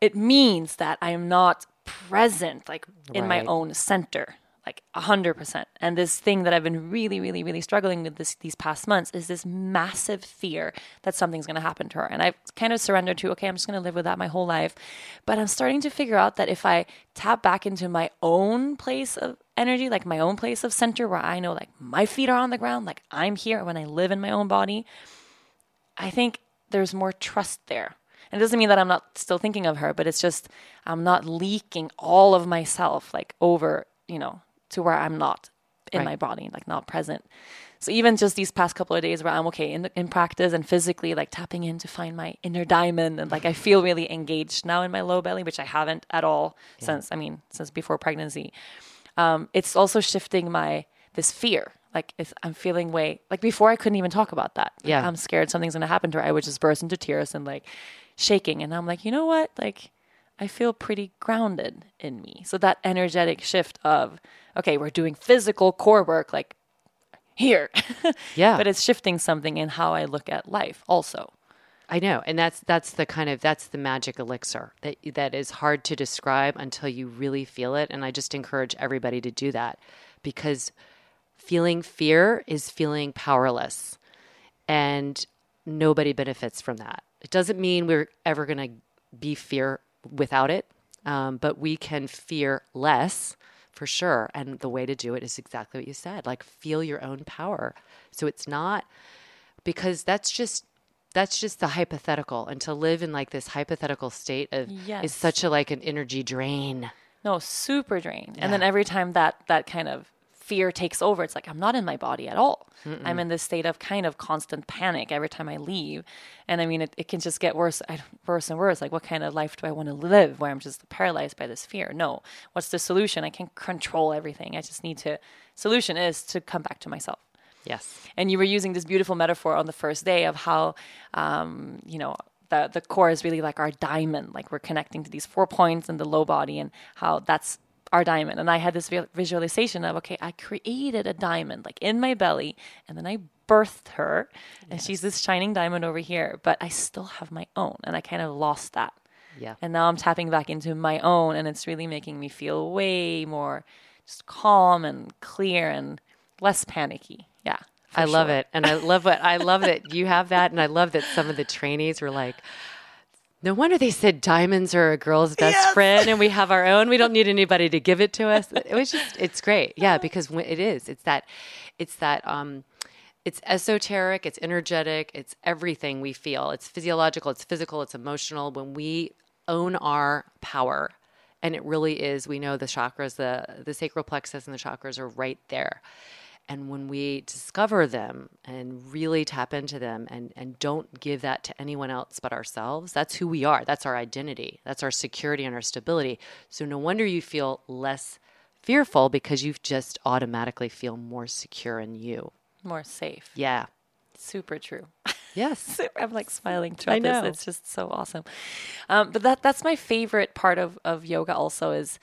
it means that I am not present like in my own center like 100% and this thing that i've been really really really struggling with this these past months is this massive fear that something's going to happen to her. And i've kind of surrendered to okay i'm just going to live with that my whole life. But i'm starting to figure out that if i tap back into my own place of energy like my own place of center where i know like my feet are on the ground like i'm here when i live in my own body I think there's more trust there. And it doesn't mean that I'm not still thinking of her, but it's just I'm not leaking all of myself like over, you know, to where I'm not in Right. my body, like not present. So even just these past couple of days where I'm okay in, in practice and physically like tapping in to find my inner diamond and like I feel really engaged now in my low belly, which I haven't at all yeah. since I mean since before pregnancy. Um, it's also shifting my this fear. Like if I'm feeling way like before I couldn't even talk about that. Like, yeah, I'm scared something's gonna happen to her. I would just burst into tears and like shaking. And I'm like, you know what? Like I feel pretty grounded in me. So that energetic shift of okay, we're doing physical core work like here. yeah. but it's shifting something in how I look at life also. I know, and that's that's the kind of that's the magic elixir that that is hard to describe until you really feel it and I just encourage everybody to do that because feeling fear is feeling powerless and nobody benefits from that. It doesn't mean we're ever going to be fear without it, um, but we can fear less for sure. And the way to do it is exactly what you said like feel your own power. So it's not because that's just that's just the hypothetical and to live in like this hypothetical state of yes. is such a like an energy drain no super drain yeah. and then every time that that kind of fear takes over. It's like I'm not in my body at all. Mm-mm. I'm in this state of kind of constant panic every time I leave. And I mean, it, it can just get worse, worse and worse. Like, what kind of life do I want to live where I'm just paralyzed by this fear? No. What's the solution? I can control everything. I just need to. Solution is to come back to myself. Yes. And you were using this beautiful metaphor on the first day of how, um, you know, the the core is really like our diamond. Like we're connecting to these four points in the low body, and how that's our diamond. And I had this visualization of, okay, I created a diamond like in my belly and then I birthed her and she's this shining diamond over here, but I still have my own and I kind of lost that. Yeah. And now I'm tapping back into my own and it's really making me feel way more just calm and clear and less panicky. Yeah. I sure. love it. And I love what I love that you have that and I love that some of the trainees were like no wonder they said diamonds are a girl's best yes. friend and we have our own. We don't need anybody to give it to us. It was just, it's great. Yeah, because it is. It's that, it's that, um, it's esoteric, it's energetic, it's everything we feel. It's physiological, it's physical, it's emotional. When we own our power, and it really is, we know the chakras, the the sacral plexus and the chakras are right there. And when we discover them and really tap into them and, and don't give that to anyone else but ourselves, that's who we are. That's our identity. That's our security and our stability. So no wonder you feel less fearful because you just automatically feel more secure in you. More safe. Yeah. Super true. Yes. I'm like smiling throughout this. It's just so awesome. Um, but that that's my favorite part of, of yoga also is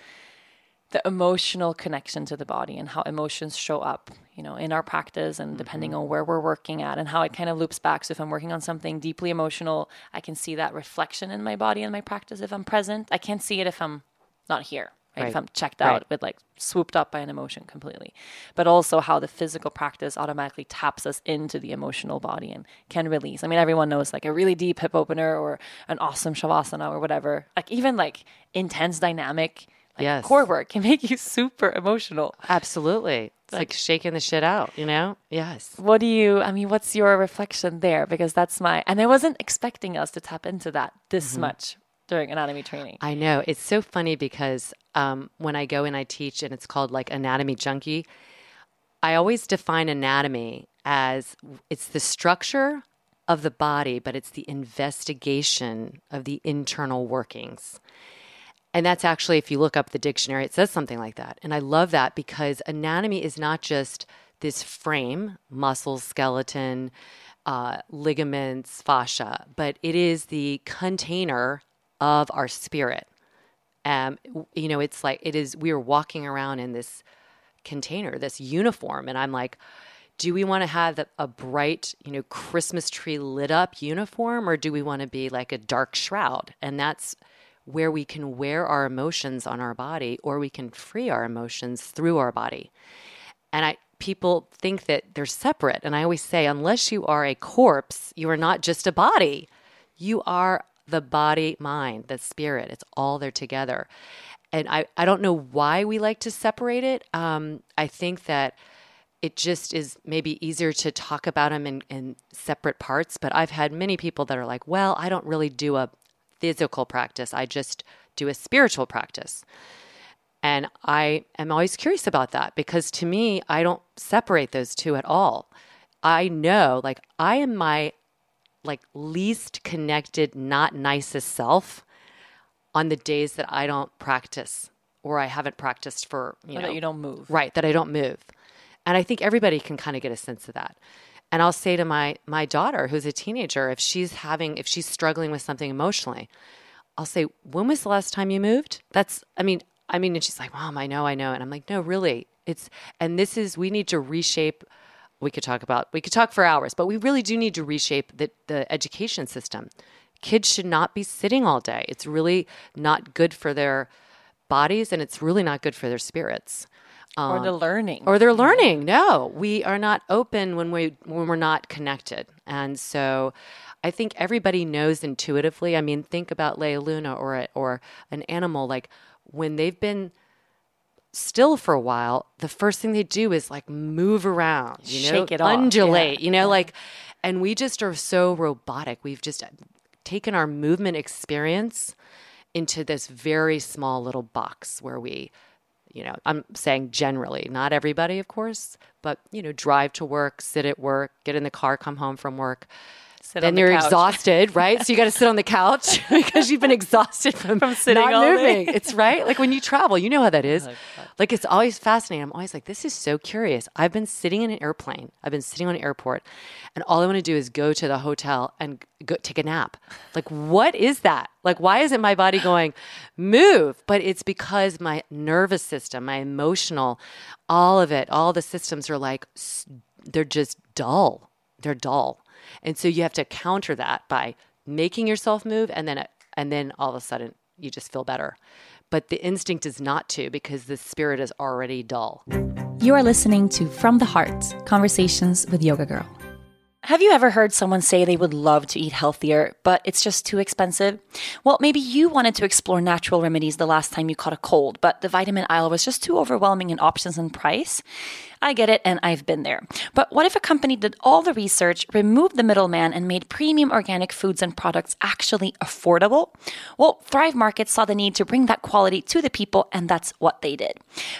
the emotional connection to the body and how emotions show up, you know, in our practice and depending mm-hmm. on where we're working at and how it kind of loops back. So if I'm working on something deeply emotional, I can see that reflection in my body and my practice if I'm present. I can't see it if I'm not here. Right? Right. If I'm checked out right. with like swooped up by an emotion completely, but also how the physical practice automatically taps us into the emotional body and can release. I mean, everyone knows like a really deep hip opener or an awesome shavasana or whatever, like even like intense dynamic like yes. core work can make you super emotional. Absolutely. It's like, like shaking the shit out, you know? Yes. What do you, I mean, what's your reflection there? Because that's my, and I wasn't expecting us to tap into that this mm-hmm. much during anatomy training. I know. It's so funny because um, when I go and I teach and it's called like anatomy junkie, I always define anatomy as it's the structure of the body, but it's the investigation of the internal workings. And that's actually, if you look up the dictionary, it says something like that. And I love that because anatomy is not just this frame, muscles, skeleton, uh, ligaments, fascia, but it is the container of our spirit. Um, you know, it's like it is, we are walking around in this container, this uniform. And I'm like, do we want to have a bright, you know, Christmas tree lit up uniform or do we want to be like a dark shroud? And that's, where we can wear our emotions on our body or we can free our emotions through our body. And I people think that they're separate and I always say unless you are a corpse, you are not just a body. You are the body, mind, the spirit. It's all there together. And I, I don't know why we like to separate it. Um, I think that it just is maybe easier to talk about them in, in separate parts. But I've had many people that are like, well, I don't really do a, physical practice. I just do a spiritual practice. And I am always curious about that because to me, I don't separate those two at all. I know, like, I am my like least connected, not nicest self on the days that I don't practice or I haven't practiced for you Or know that you don't move. right that I don't move. And I think everybody can kind of get a sense of that. And I'll say to my my daughter who's a teenager if she's having if she's struggling with something emotionally, I'll say, "When was the last time you moved?" That's I mean, I mean and she's like, "Mom, I know, I know." And I'm like, "No, really. It's and this is we need to reshape we could talk about we could talk for hours, but we really do need to reshape the the education system. Kids should not be sitting all day. It's really not good for their bodies and it's really not good for their spirits or the learning. or they're mm-hmm. learning. No, we are not open when we when we're not connected. And so I think everybody knows intuitively. I mean, think about Lea Luna or a, or an animal like when they've been still for a while, the first thing they do is like move around, you know, Shake it off, undulate, yeah. you know, like and we just are so robotic. We've just taken our movement experience into this very small little box where we you know, I'm saying generally, not everybody, of course, but you know, drive to work, sit at work, get in the car, come home from work. Sit then the you're couch. exhausted, right? So you got to sit on the couch because you've been exhausted from, From sitting not moving. It's right. Like when you travel, you know how that Oh. Like it's always fascinating. I'm always like, this is so curious. I've been sitting in an airplane. I've been sitting on an airport, and all I want to do is go to the hotel and go take a nap. Like, what is that? Like, why isn't my body going move? But it's because my nervous system, my emotional, all of it, all the systems are like they're just dull. They're dull. And so you have to counter that by making yourself move and then and then all of a sudden you just feel better. But the instinct is not to because the spirit is already dull. You are listening to From the Heart Conversations with Yoga Girl. Have you ever heard someone say they would love to eat healthier, but it's just too expensive? Well, maybe you wanted to explore natural remedies the last time you caught a cold, but the vitamin aisle was just too overwhelming in options and price. I get it, and I've been there. But what if a company did all the research, removed the middleman, and made premium organic foods and products actually affordable? Well, Thrive Market saw the need to bring that quality to the people, and that's what they did.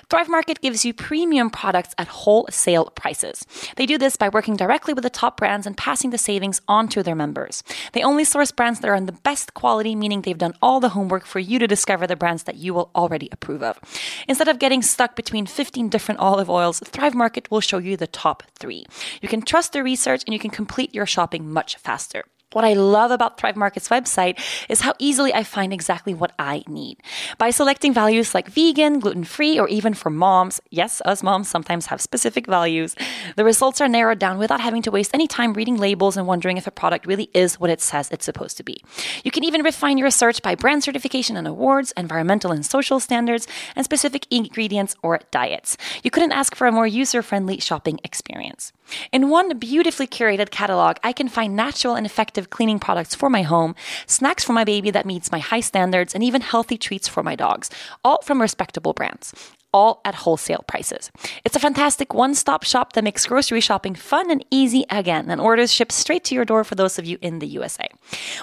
Thrive Market gives you premium products at wholesale prices. They do this by working directly with the top brands and passing the savings on to their members. They only source brands that are in the best quality, meaning they've done all the homework for you to discover the brands that you will already approve of. Instead of getting stuck between 15 different olive oils, Thrive Market will show you the top three. You can trust the research and you can complete your shopping much faster. What I love about Thrive Market's website is how easily I find exactly what I need. By selecting values like vegan, gluten free, or even for moms, yes, us moms sometimes have specific values, the results are narrowed down without having to waste any time reading labels and wondering if a product really is what it says it's supposed to be. You can even refine your search by brand certification and awards, environmental and social standards, and specific ingredients or diets. You couldn't ask for a more user friendly shopping experience. In one beautifully curated catalog, I can find natural and effective cleaning products for my home, snacks for my baby that meets my high standards, and even healthy treats for my dogs, all from respectable brands. All at wholesale prices. It's a fantastic one stop shop that makes grocery shopping fun and easy again, and orders ship straight to your door for those of you in the USA.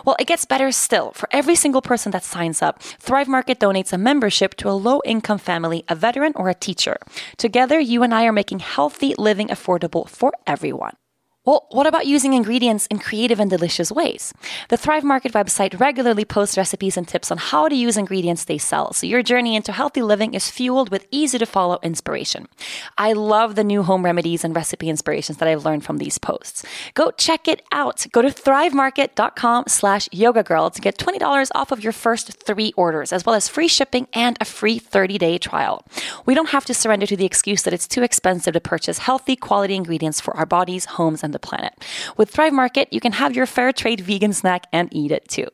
Well, it gets better still. For every single person that signs up, Thrive Market donates a membership to a low income family, a veteran, or a teacher. Together, you and I are making healthy living affordable for everyone. Well, what about using ingredients in creative and delicious ways? The Thrive Market website regularly posts recipes and tips on how to use ingredients they sell, so your journey into healthy living is fueled with easy to follow inspiration. I love the new home remedies and recipe inspirations that I've learned from these posts. Go check it out. Go to thrivemarket.com slash yoga girl to get $20 off of your first three orders, as well as free shipping and a free 30-day trial. We don't have to surrender to the excuse that it's too expensive to purchase healthy, quality ingredients for our bodies, homes, and the planet. With Thrive Market, you can have your fair trade vegan snack and eat it too.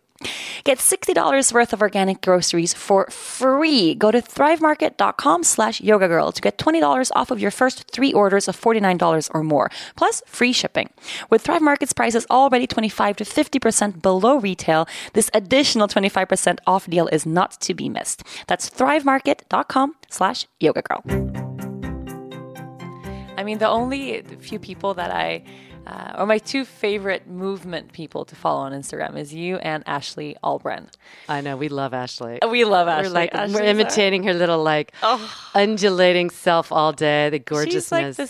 Get $60 worth of organic groceries for free. Go to thrivemarket.com slash yoga girl to get $20 off of your first three orders of $49 or more, plus free shipping. With Thrive Market's prices already 25 to 50% below retail, this additional 25% off deal is not to be missed. That's thrivemarket.com slash yoga girl. I mean, the only few people that I uh, or my two favorite movement people to follow on Instagram is you and Ashley Albren. I know we love Ashley. We love Ashley. We're like Ashley's we're our- imitating her little like undulating self all day. The gorgeousness. She's like the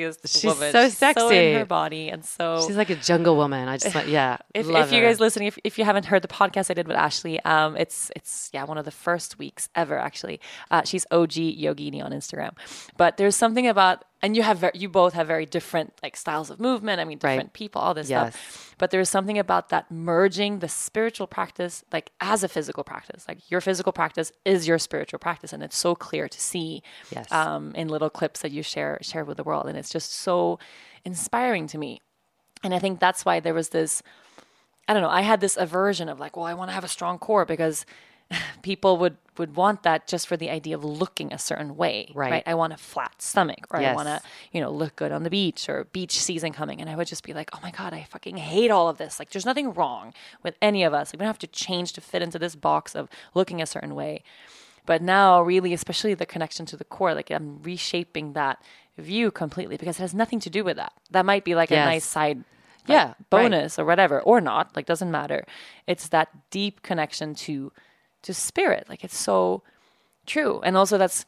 sexiest She's woman. so She's so in sexy. her body, and so She's like a jungle woman. I just want, yeah. if, if you guys listening, if, if you haven't heard the podcast I did with Ashley, um, it's it's yeah one of the first weeks ever actually. Uh, she's OG Yogini on Instagram, but there's something about and you have ver- you both have very different like styles of movement. I mean, Right. different people, all this Yes. stuff. But there's something about that merging the spiritual practice like as a physical practice. Like your physical practice is your spiritual practice, and it's so clear to see Yes. um, in little clips that you share share with the world, and it's just so inspiring to me. And I think that's why there was this I don't know, I had this aversion of like, well, I want to have a strong core because people would would want that just for the idea of looking a certain way, Right. I want a flat stomach, or I want to, you know, look good on the beach or beach season coming, and I would just be like, oh my god, I fucking hate all of this. Like, there's nothing wrong with any of us. We don't have to change to fit into this box of looking a certain way. But now, really, especially the connection to the core, like I'm reshaping that view completely because it has nothing to do with that. That might be like Yes. a nice side like, Yeah, right. bonus or whatever or not like doesn't matter it's that deep connection to to spirit. Like it's so true. And also that's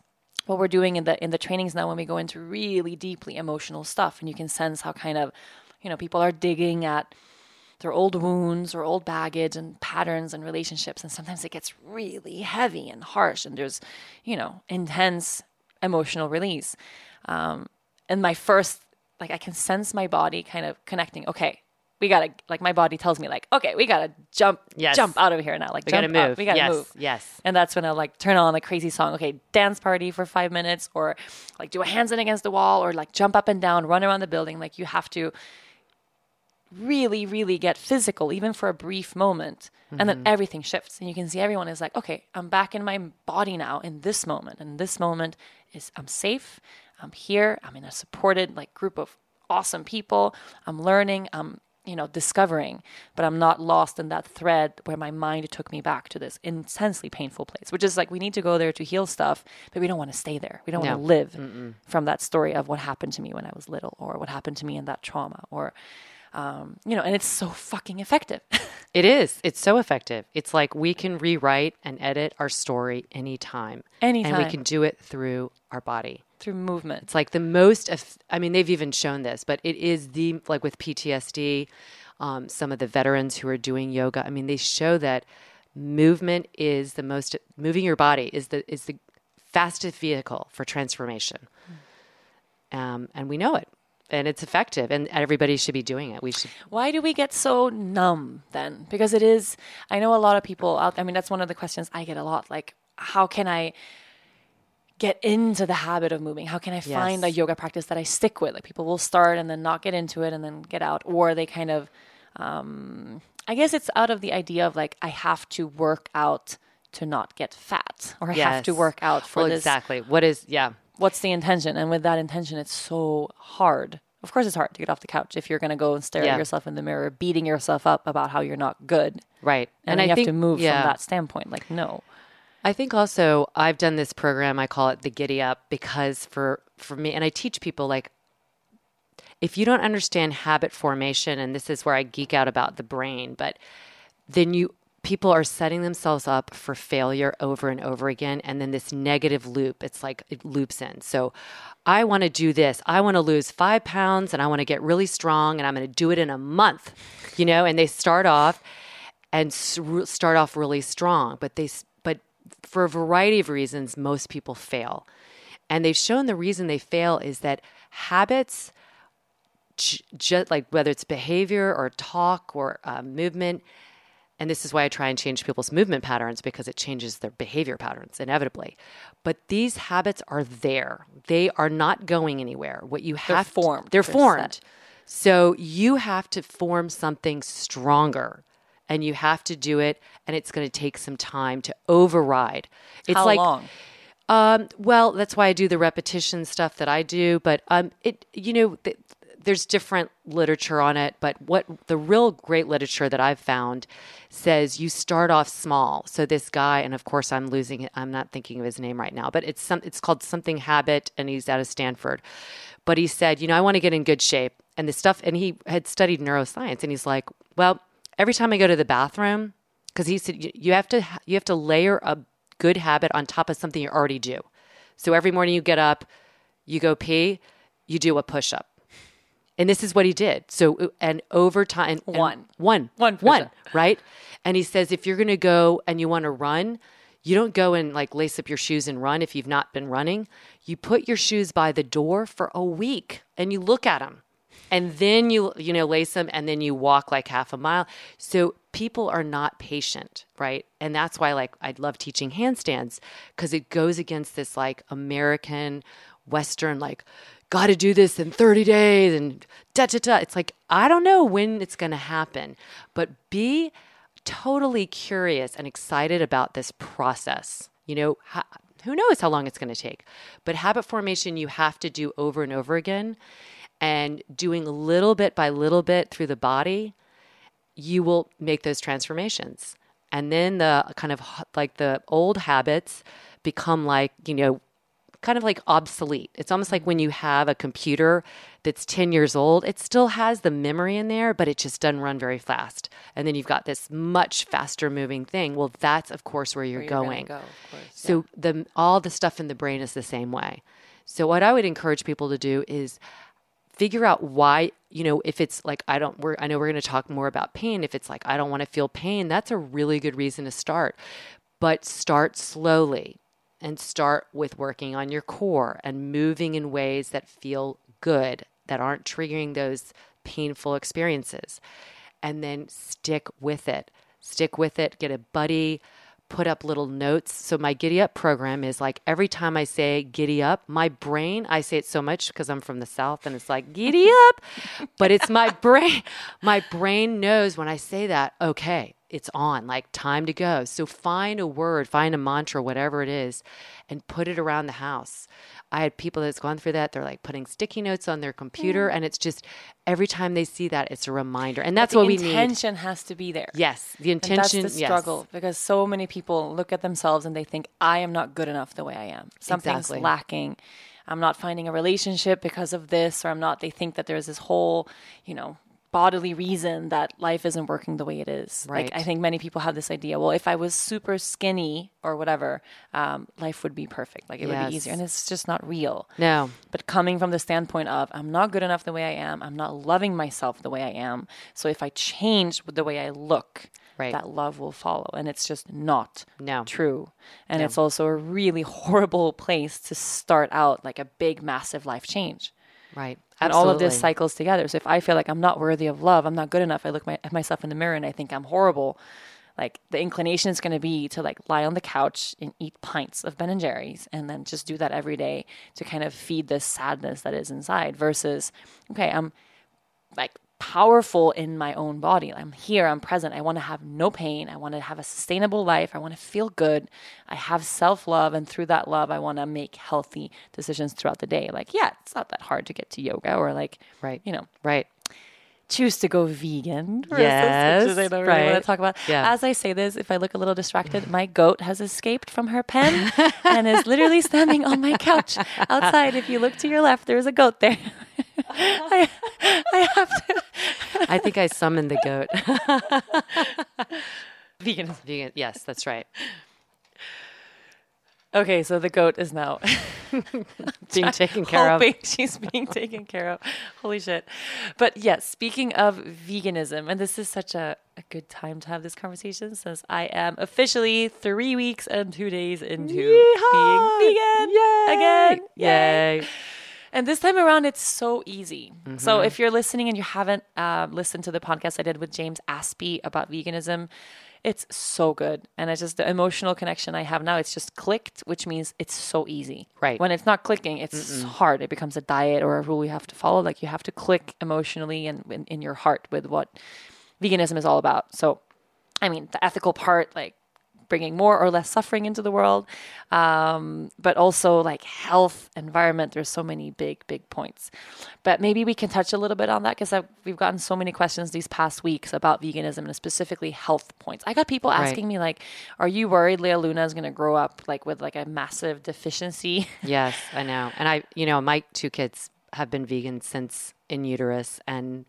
what we're doing in the in the trainings now when we go into really deeply emotional stuff and you can sense how kind of you know people are digging at their old wounds or old baggage and patterns and relationships. And sometimes it gets really heavy and harsh and there's you know intense emotional release. Um, and my first like i can sense my body kind of connecting. Okay we gotta like my body tells me like okay we gotta jump Yes. jump out of here now like We jump gotta move. we gotta Yes, move yes. and that's when i like turn on a crazy song okay dance party for five minutes or like do a hands in against the wall or like jump up and down run around the building like you have to really, really get physical, even for a brief moment. And Mm-hmm. then everything shifts. And you can see everyone is like, okay, I'm back in my body now in this moment. And this moment is I'm safe. I'm here. I'm in a supported like group of awesome people. I'm learning. I'm, you know, discovering, but I'm not lost in that thread where my mind took me back to this intensely painful place, which is like we need to go there to heal stuff, but we don't want to stay there. We don't want to live from that story of what happened to me when I was little or what happened to me in that trauma or um, you know, and it's so fucking effective. It is. It's so effective. It's like we can rewrite and edit our story anytime. And we can do it through our body. Through movement. It's like the most, I mean, they've even shown this, but it is the, like with PTSD, um, some of the veterans who are doing yoga, I mean, they show that movement is the most, moving your body is the, is the fastest vehicle for transformation. Um, and we know it. And it's effective, and everybody should be doing it. We should Why do we get so numb then? Because it is, I know a lot of people out, I mean, that's one of the questions I get a lot. Like, how can I get into the habit of moving? How can I find a yoga practice that I stick with? Like, people will start and then not get into it and then get out, or they kind of, um, I guess it's out of the idea of like, I have to work out to not get fat, or I have to work out for well, this exactly. What is, yeah. what's the intention? And with that intention, it's so hard. Of course, it's hard to get off the couch if you're going to go and stare Yeah. at yourself in the mirror, beating yourself up about how you're not good. Right. And, I you have to move yeah. from that standpoint. Like, no. I think also I've done this program. I call it the Giddy Up because for for me, and I teach people like if you don't understand habit formation, and this is where I geek out about the brain, but then you people are setting themselves up for failure over and over again and then this negative loop it's like it loops in so i want to do this i want to lose five pounds and i want to get really strong and i'm going to do it in a month you know and they start off and start off really strong but they for a variety of reasons most people fail and they've shown the reason they fail is that habits just like whether it's behavior or talk or uh, movement and this is why I try and change people's movement patterns because it changes their behavior patterns inevitably. But these habits are there. They are not going anywhere. What you have to- formed. they're They're formed. set. So you have to form something stronger and you have to do it and it's going to take some time to override. It's How like long? um, well, that's why I do the repetition stuff that I do. But um, it, you know, the, there's different literature on it, but what the real great literature that I've found says you start off small. So this guy, and of course I'm losing it, I'm not thinking of his name right now, but it's some it's called something habit, and he's out of Stanford. But he said, you know, I want to get in good shape, and the stuff, and he had studied neuroscience, and he's like, well, every time I go to the bathroom, because he said you have to you have to layer a good habit on top of something you already do. So every morning you get up, you go pee, you do a push up. And this is what he did. So uh, and over time and One. one One one, right? And he says if you're going to go and you want to run, you don't go and like lace up your shoes and run if you've not been running. You put your shoes by the door for a week and you look at them. And then you you know lace them and then you walk like half a mile. So people are not patient, right? And that's why like I love teaching handstands because it goes against this like American Western like got to do this in 30 days and da da da. It's like I don't know when it's going to happen, but be totally curious and excited about this process. You know, who knows how long it's going to take. But habit formation you have to do over and over again and doing little bit by little bit through the body, you will make those transformations. And then the kind of like the old habits become like, you know, kind of like obsolete. It's almost like when you have a computer that's 10 years old, it still has the memory in there, but it just doesn't run very fast. And then you've got this much faster moving thing. Well, that's of course where you're, you're gonna go, course, so the all the stuff in the brain is the same way. So what I would encourage people to do is figure out why you know if it's like i don't we're i know we're going to talk more about pain. If it's like i don't want to feel pain that's a really good reason to start. But start slowly and start with working on your core and moving in ways that feel good that aren't triggering those painful experiences. And then stick with it. Stick with it. Get a buddy put up little notes. So my giddy up program is like every time I say giddy up, my brain, I say it so much because I'm from the south and it's like giddy up, but it's my brain. My brain knows when I say that, okay, it's on, like time to go. So find a word, find a mantra, whatever it is, and put it around the house. I had people that's gone through that. They're like putting sticky notes on their computer, mm. and it's just every time they see that, it's a reminder. And that's what we need. The intention has to be there. Yes, the And that's intention. the yes. struggle because so many people look at themselves and they think, I am not good enough the way I am. Something's Exactly. lacking. I'm not finding a relationship because of this, or I'm not. They think that there's this whole, you know, bodily reason that life isn't working the way it is. Right. Like, I think many people have this idea, well, if I was super skinny or whatever, um, life would be perfect. Like, it would be easier. And it's just not real. No, But coming from the standpoint of, I'm not good enough the way I am, I'm not loving myself the way I am. So if I change the way I look, Right. that love will follow. And it's just not No. true. And it's also a really horrible place to start out like a big, massive life change. Right. And all of this cycles together. So if I feel like I'm not worthy of love, I'm not good enough, I look my, at myself in the mirror and I think I'm horrible. Like the inclination is going to be to like lie on the couch and eat pints of Ben and Jerry's and then just do that every day to kind of feed this sadness that is inside versus, okay, I'm like powerful in my own body. I'm here, I'm present. I want to have no pain. I want to have a sustainable life. I want to feel good. I have self love. And through that love, I want to make healthy decisions throughout the day. Like, yeah, it's not that hard to get to yoga or like, Right. you know, Right. choose to go vegan. Yes, which I don't really want right. to talk about. Yeah. As I say this, if I look a little distracted, my goat has escaped from her pen and is literally standing on my couch outside. If you look to your left, there's a goat there. I, I have to. I think I summoned the goat. Vegan. Vegan. Yes, that's right. Okay, so the goat is now Being taken care of. she's being taken care of. Holy shit. But yes, speaking of veganism, and this is such a, a good time to have this conversation since I am officially three weeks and two days into Yeehaw! being vegan Yay! again. Yay. And this time around, it's so easy. Mm-hmm. So if you're listening and you haven't uh, listened to the podcast I did with James Aspey about veganism, it's so good. And it's just the emotional connection I have now. It's just clicked, which means it's so easy. Right. When it's not clicking, it's hard. It becomes a diet or a rule you have to follow. Like you have to click emotionally and in, in your heart with what veganism is all about. So, I mean, the ethical part, like bringing more or less suffering into the world, um, but also like health, environment. There's so many big, big points. But maybe we can touch a little bit on that because we've gotten so many questions these past weeks about veganism and specifically health points. I got people asking right. me like, "Are you worried Lea Luna is going to grow up like with like a massive deficiency?" Yes, I know. And I, you know, my two kids have been vegan since in uterus and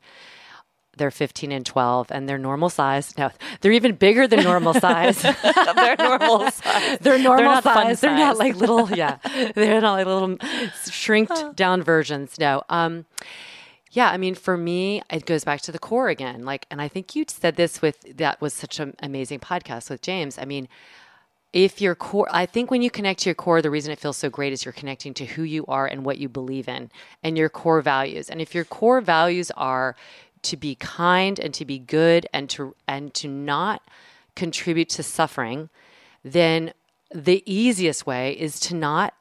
they're 15 and 12 and they're normal size. No, they're even bigger than normal size. they're normal size. They're normal they're size. They're not like little, yeah. They're not like little shrinked down versions. No. Um, yeah, I mean, for me, it goes back to the core again. Like, and I think you said this with that was such an amazing podcast with James. I mean, if your core, I think when you connect to your core, the reason it feels so great is you're connecting to who you are and what you believe in and your core values. And if your core values are to be kind and to be good and to and to not contribute to suffering, then the easiest way is to not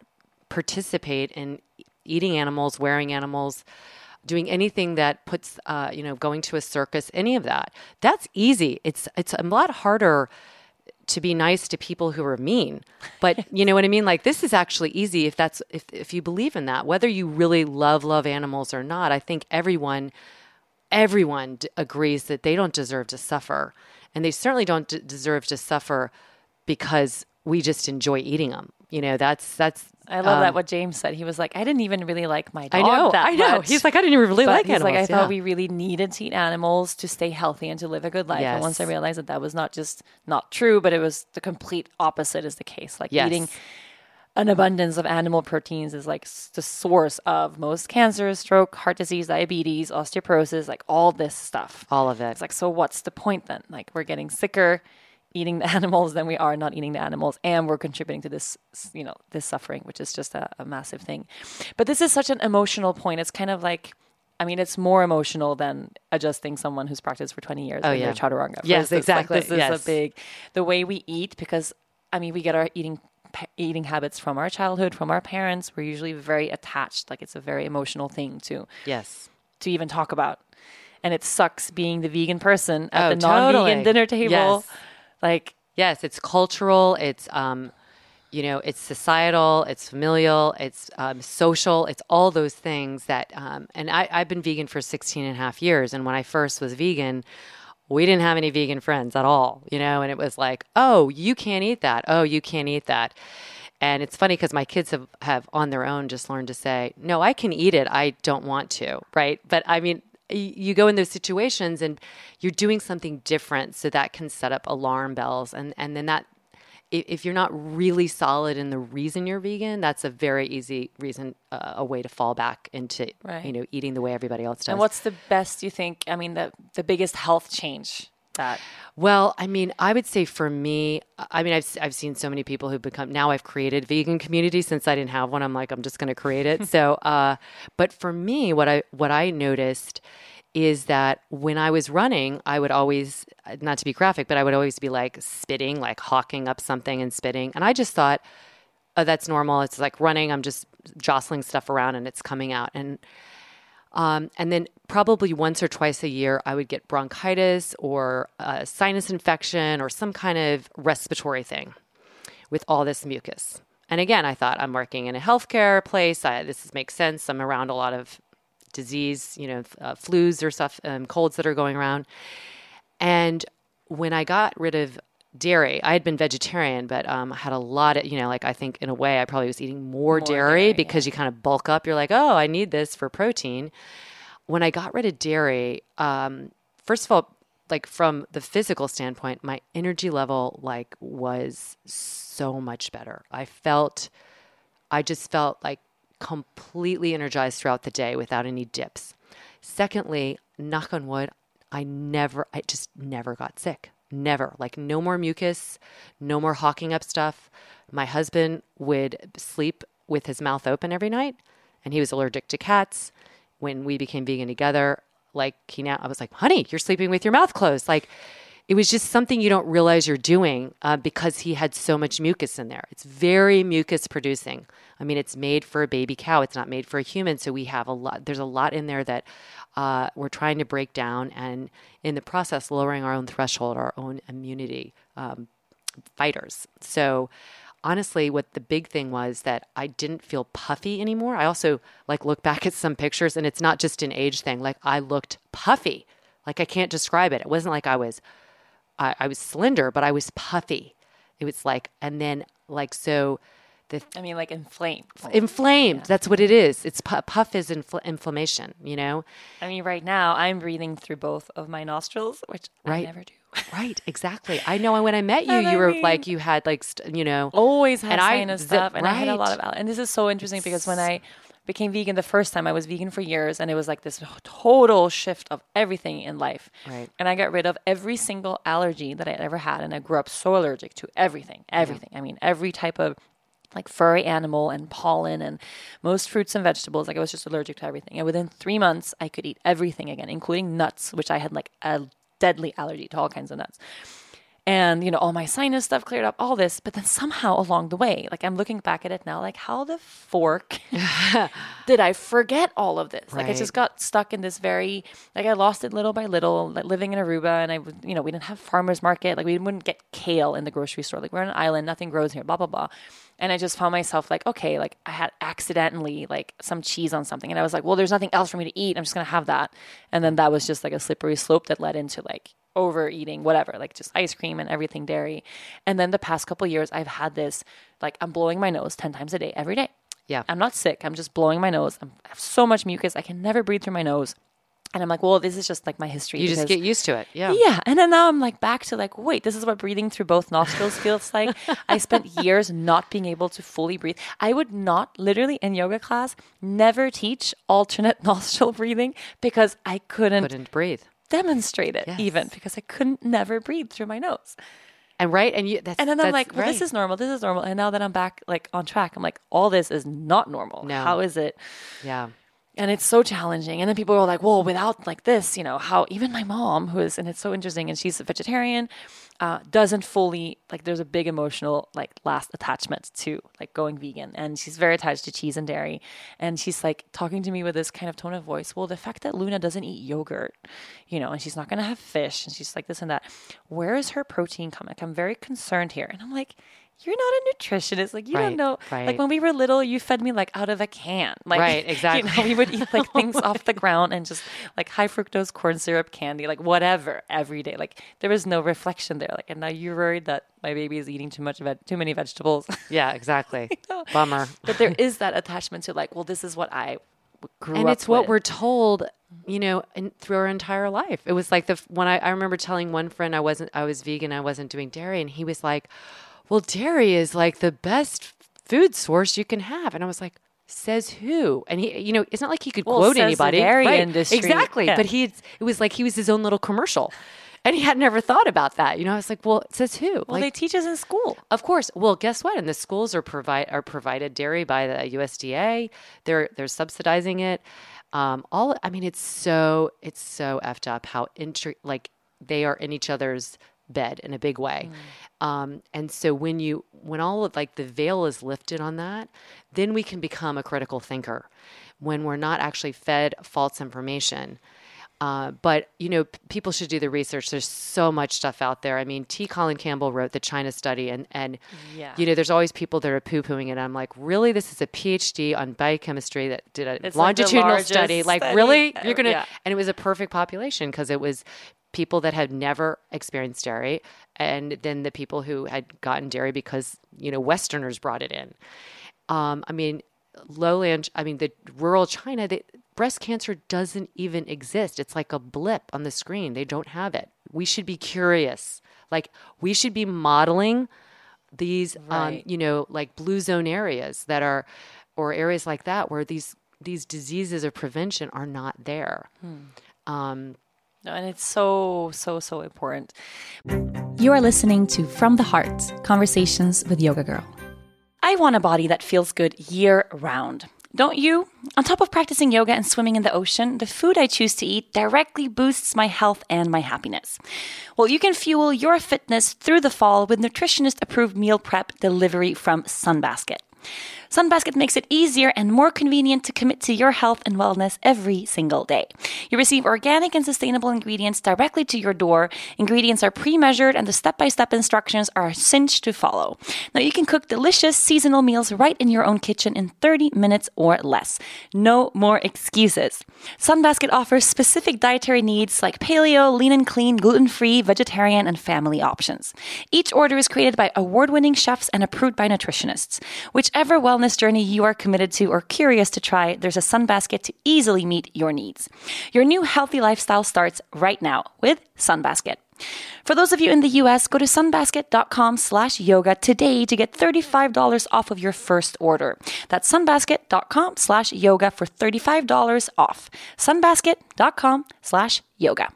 participate in eating animals, wearing animals, doing anything that puts, uh, you know, going to a circus, any of that. That's easy. It's it's a lot harder to be nice to people who are mean. But you know what I mean? Like this is actually easy if that's if if you believe in that. Whether you really love love animals or not, I think everyone everyone d- agrees that they don't deserve to suffer. And they certainly don't d- deserve to suffer because we just enjoy eating them. You know, that's that's. I love um, that what James said. He was like, I didn't even really like my dog. I know, I know. Much. He's like, I didn't even really but like he's animals. Like, I yeah. thought we really needed to eat animals to stay healthy and to live a good life. Yes. And once I realized that that was not just not true, but it was the complete opposite is the case. Like yes. eating an abundance of animal proteins is like the source of most cancers, stroke, heart disease, diabetes, osteoporosis, like all this stuff. All of it. It's like, so what's the point then? Like, we're getting sicker eating the animals than we are not eating the animals, and we're contributing to this, you know, this suffering, which is just a, a massive thing. But this is such an emotional point. It's kind of like, I mean, it's more emotional than adjusting someone who's practiced for 20 years oh, yeah. chaturanga. Yes, exactly. Like, this is yes. a big, the way we eat, because I mean, we get our eating eating habits from our childhood, from our parents. We're usually very attached. Like it's a very emotional thing to yes to even talk about. And it sucks being the vegan person at oh, the non-vegan totally. dinner table. Yes. Like yes, it's cultural. It's um, you know, it's societal, it's familial, it's um, social, it's all those things that. Um, and I, I've been vegan for 16 and a half years, and when I first was vegan, we didn't have any vegan friends at all, you know, and it was like, oh, you can't eat that. Oh, you can't eat that. And it's funny because my kids have, have on their own just learned to say, no, I can eat it. I don't want to. Right. But I mean, you go in those situations and you're doing something different. So that can set up alarm bells. And, and then that if you're not really solid in the reason you're vegan, that's a very easy reason, uh, a way to fall back into, right. you know, eating the way everybody else does. And what's the best you think? I mean, the the biggest health change that. Well, I mean, I would say for me, I mean, I've I've seen so many people who've become. Now I've created vegan community since I didn't have one. I'm like, I'm just going to create it. so, uh, but for me, what I what I noticed is that when I was running, I would always, not to be graphic, but I would always be like spitting, like hawking up something and spitting. And I just thought, oh, that's normal. It's like running. I'm just jostling stuff around and it's coming out. And um, and then probably once or twice a year, I would get bronchitis or a sinus infection or some kind of respiratory thing with all this mucus. And again, I thought I'm working in a healthcare place. I, this makes sense. I'm around a lot of disease, you know, uh, flus or stuff, um, colds that are going around. And when I got rid of dairy, I had been vegetarian, but um, I had a lot of, you know, like I think in a way I probably was eating more, more dairy, dairy, because yeah. you kind of bulk up. You're like, oh, I need this for protein. When I got rid of dairy, um, first of all, like from the physical standpoint, my energy level like was so much better. I felt, I just felt like completely energized throughout the day without any dips. Secondly, knock on wood, I never, I just never got sick. Never. Like, no more mucus, no more hawking up stuff. My husband would sleep with his mouth open every night, and he was allergic to cats. When we became vegan together, like, he now, I was like, honey, you're sleeping with your mouth closed. Like, it was just something you don't realize you're doing uh, because he had so much mucus in there. It's very mucus producing. I mean, it's made for a baby cow. It's not made for a human. So we have a lot. There's a lot in there that uh, we're trying to break down, and in the process, lowering our own threshold, our own immunity. Um, fighters. So honestly, what the big thing was that I didn't feel puffy anymore. I also like look back at some pictures and it's not just an age thing. Like I looked puffy. Like I can't describe it. It wasn't like I was I, I was slender, but I was puffy. It was like and then like so the I mean, like inflamed. inflamed. That's what it is. It's pu- puff is infl- inflammation. You know, I mean, right now I'm breathing through both of my nostrils, which I Right. never do. right? Exactly. I know. When I met you, And I you were mean- like you had like st- you know. Always had And I- sinus the- stuff, and I had a lot of. Al- and this is so interesting because when I became vegan the first time, I was vegan for years, and it was like this total shift of everything in life. Right. And I got rid of every single allergy that I ever had, and I grew up so allergic to everything, everything. I mean, every type of like furry animal and pollen and most fruits and vegetables. Like I was just allergic to everything. And within three months, I could eat everything again, including nuts, which I had like a deadly allergy to all kinds of nuts. And, you know, all my sinus stuff cleared up, all this. But then somehow along the way, like I'm looking back at it now, like how the fork did I forget all of this? Like I just got stuck in this very, like I lost it little by little, like living in Aruba. And I would, you know, we didn't have farmer's market. Like we wouldn't get kale in the grocery store. Like we're on an island, nothing grows here, blah, blah, blah. And I just found myself like, okay, like I had accidentally like some cheese on something. And I was like, well, there's nothing else for me to eat. I'm just going to have that. And then that was just like a slippery slope that led into like overeating, whatever, like just ice cream and everything dairy. And then the past couple years, I've had this like I'm blowing my nose 10 times a day, every day. Yeah. I'm not sick. I'm just blowing my nose. I'm, I have so much mucus. I can never breathe through my nose. And I'm like, well, this is just like my history. You just get used to it. Yeah. yeah. And then now I'm like back to like, wait, this is what breathing through both nostrils feels like. I spent years not being able to fully breathe. I would not, literally in yoga class, never teach alternate nostril breathing because I couldn't, Couldn't breathe. Demonstrate it Yes. even because I couldn't never breathe through my nose. And right. And you. That's, And then I'm like, well, this is normal. This is normal. And now that I'm back like on track, I'm like, all this is not normal. No. How is it? Yeah. and it's so challenging and then people are like well without like this you know how even my mom who is and it's so interesting and she's a vegetarian uh, doesn't fully like there's a big emotional like last attachment to like going vegan. And she's very attached to cheese and dairy. And she's like talking to me with this kind of tone of voice well the fact that luna doesn't eat yogurt you know and she's not going to have fish and she's like this and that where is her protein coming? I'm very concerned here. And i'm like you're not a nutritionist. Like you Right, don't know. Like when we were little, you fed me like out of a can. Like Right, You exactly. know, we would eat like things off the ground and just like high fructose corn syrup candy, like whatever every day. Like there was no reflection there. Like and now you're worried that my baby is eating too much veg- too many vegetables. Yeah. Exactly. Bummer. but there is that attachment to like, well, this is what I grew up. and it's what with. we're told you know in, through our entire life it was like the when I, I remember telling one friend i wasn't i was vegan i wasn't doing dairy and he was like well dairy is like the best food source you can have and i was like says who and he you know it's not like he could Well, quote anybody dairy Right, industry. exactly Yeah. but he it was like he was his own little commercial and he had never thought about that you know i was like well it says who Well, like they teach us in school. of course. Well, guess what? And the schools are provide are provided dairy by the USDA. They're they're subsidizing it. Um, all I mean, it's so it's so effed up how intri- like they are in each other's bed in a big way. Um, and so when you when all of like the veil is lifted on that, then we can become a critical thinker. When we're not actually fed false information. Uh, but you know, p- people should do the research. There's so much stuff out there. I mean, T. Colin Campbell wrote the China study, and and Yeah. you know, there's always people that are poo pooing it. I'm like, really? This is a PhD on biochemistry that did a It's longitudinal largest study. Like, study really? ever. You're gonna? Yeah. And it was a perfect population because it was people that had never experienced dairy, and then the people who had gotten dairy because you know Westerners brought it in. Um, I mean, lowland. I mean, the rural China. They, breast cancer doesn't even exist. It's like a blip on the screen. They don't have it. We should be curious. Like we should be modeling these, um, you know, like blue zone areas that are, or areas like that where these these diseases of prevention are not there. Um, No, and it's so so so important. You are listening to From the Heart Conversations with Yoga Girl. I want a body that feels good year round. Don't you? On top of practicing yoga and swimming in the ocean, the food I choose to eat directly boosts my health and my happiness. Well, you can fuel your fitness through the fall with nutritionist approved meal prep delivery from Sunbasket. Sunbasket makes it easier and more convenient to commit to your health and wellness every single day. You receive organic and sustainable ingredients directly to your door. Ingredients are pre measured, and the step by step instructions are a cinch to follow. Now, you can cook delicious seasonal meals right in your own kitchen in 30 minutes or less. No more excuses. Sunbasket offers specific dietary needs like paleo, lean and clean, gluten free, vegetarian, and family options. Each order is created by award winning chefs and approved by nutritionists. Whichever wellness journey you are committed to or curious to try, there's a Sunbasket to easily meet your needs. Your new healthy lifestyle starts right now with Sunbasket. For those of you in the US, go to sunbasket.com slash yoga today to get $35 off of your first order. That's sunbasket.com slash yoga for $35 off. sunbasket.com slash yoga.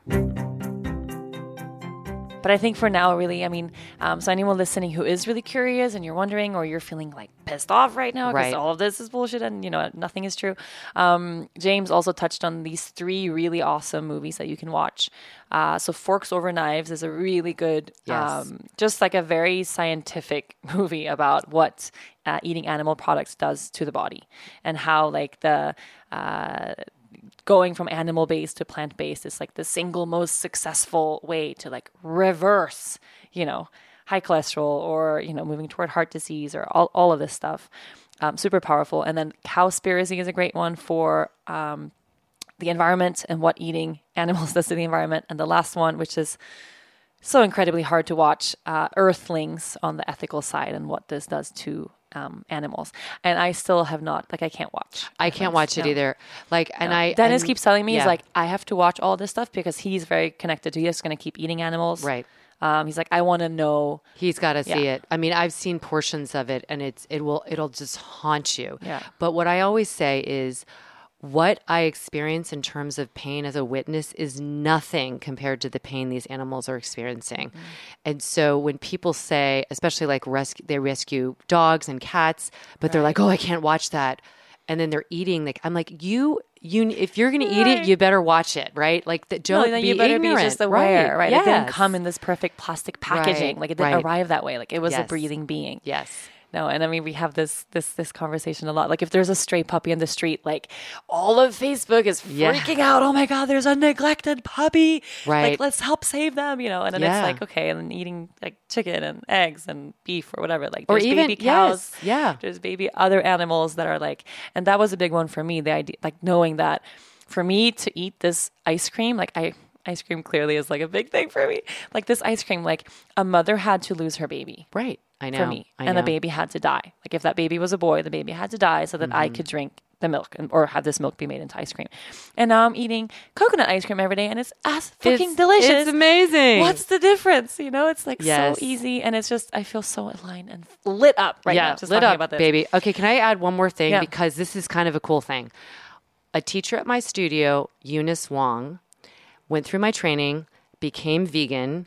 But I think for now, really, I mean, um, so anyone listening who is really curious and you're wondering, or you're feeling like pissed off right now because Right. all of this is bullshit and you know nothing is true. Um, James also touched on these three really awesome movies that you can watch. Uh, so Forks Over Knives is a really good, Yes. um, just like a very scientific movie about what uh, eating animal products does to the body and how like the uh, going from animal based to plant based is like the single most successful way to like reverse, you know, high cholesterol or, you know, moving toward heart disease or all, all of this stuff. Um, super powerful. And then Cowspiracy is a great one for um, the environment and what eating animals does to the environment. And the last one, which is so incredibly hard to watch, uh, Earthlings on the ethical side and what this does to um, animals. And I still have not, like, I can't watch. I can't watch it No. either. Like, and I Dennis and- keeps telling me he's like, I have to watch all this stuff because he's very connected to. He's just going to keep eating animals. Right. Um, he's like, I want to know. He's got to see it. I mean, I've seen portions of it, and it's it will it'll just haunt you. Yeah. But what I always say is, what I experience in terms of pain as a witness is nothing compared to the pain these animals are experiencing. Mm-hmm. And so when people say, especially like rescue, they rescue dogs and cats, but they're like, oh, I can't watch that. And then they're eating. Like I'm like, you, you, if you're gonna eat it, you better watch it, right? Like, the, No, don't then be you better ignorant, be just aware, right? It didn't come in this perfect plastic packaging. Right, Like it didn't right. arrive that way. Like it was a breathing being. Yes. No, and I mean we have this this this conversation a lot. Like if there's a stray puppy in the street, like all of Facebook is Yeah. freaking out. Oh my god, there's a neglected puppy. Right. Like let's help save them, you know. And then Yeah. it's like okay, and then eating like chicken and eggs and beef or whatever. Like Or there's even- baby cows. yes, yeah. There's baby other animals that are like, and that was a big one for me. The idea, like knowing that for me to eat this ice cream, like I. Ice cream clearly is like a big thing for me. Like this ice cream, like a mother had to lose her baby Right. I know. for me, I and the baby had to die. Like if that baby was a boy, the baby had to die so that I Mm-hmm. could drink the milk and, or have this milk be made into ice cream. And now I'm eating coconut ice cream every day, and it's as fucking It's- delicious. It's amazing. What's the difference? You know, it's like Yes. so easy, and it's just I feel so aligned and lit up right yeah, now. Just lit talking up, about this. baby. Okay, can I add one more thing Yeah. because this is kind of a cool thing. A teacher at my studio, Eunice Wong, went through my training, became vegan.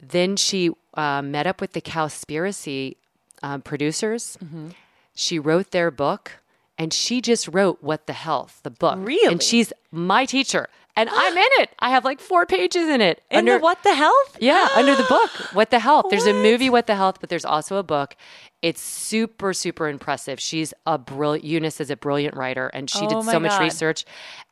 Then she uh, met up with the Cowspiracy uh, producers. Mm-hmm. She wrote their book, and she just wrote "What the Health," the book. Really? And she's my teacher, and I'm in it. I have like four pages in it. In the what the health? Yeah, under the book, What the Health. There's a movie, What the Health, but there's also a book. It's super, super impressive. She's a brilliant, Eunice is a brilliant writer, and she Oh did so much God. research.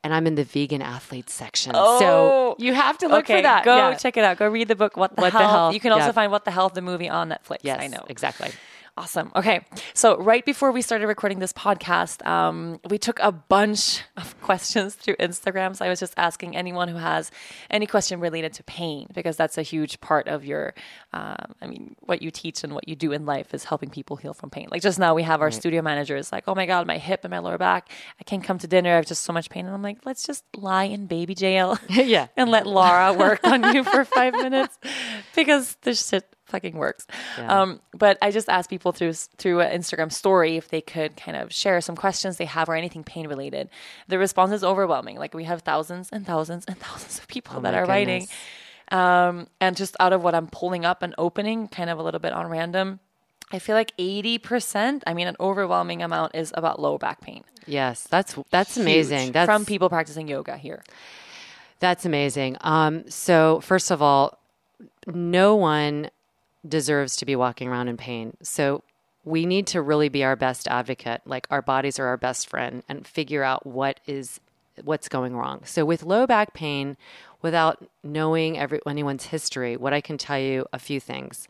And I'm in the vegan athletes section. Oh. so you have to look okay, for that. Go Yeah. check it out. Go read the book. What the, What the health? Health, You can also find What the Health, the movie on Netflix. Yes, I know. exactly. Awesome. Okay. So, right before we started recording this podcast, um, we took a bunch of questions through Instagram. So, I was just asking anyone who has any question related to pain, because that's a huge part of your, um, I mean, what you teach and what you do in life is helping people heal from pain. Like just now, we have our studio managers like, oh my God, my hip and my lower back, I can't come to dinner. I have just so much pain. And I'm like, let's just lie in baby jail. Yeah. and let Laura work on you for five minutes because this shit fucking works. Yeah. Um, but I just asked people through through an Instagram story if they could kind of share some questions they have or anything pain related. The response is overwhelming. Like we have thousands and thousands and thousands of people that Oh my are writing. Um, and just out of what I'm pulling up and opening, kind of a little bit on random. I feel like 80%, I mean, an overwhelming amount is about low back pain. Yes, that's that's amazing. That's from people practicing yoga here. That's amazing. Um, so first of all, no one deserves to be walking around in pain. So we need to really be our best advocate. Like our bodies are our best friend and figure out what is what's going wrong. So with low back pain, without knowing every, anyone's history, what I can tell you a few things.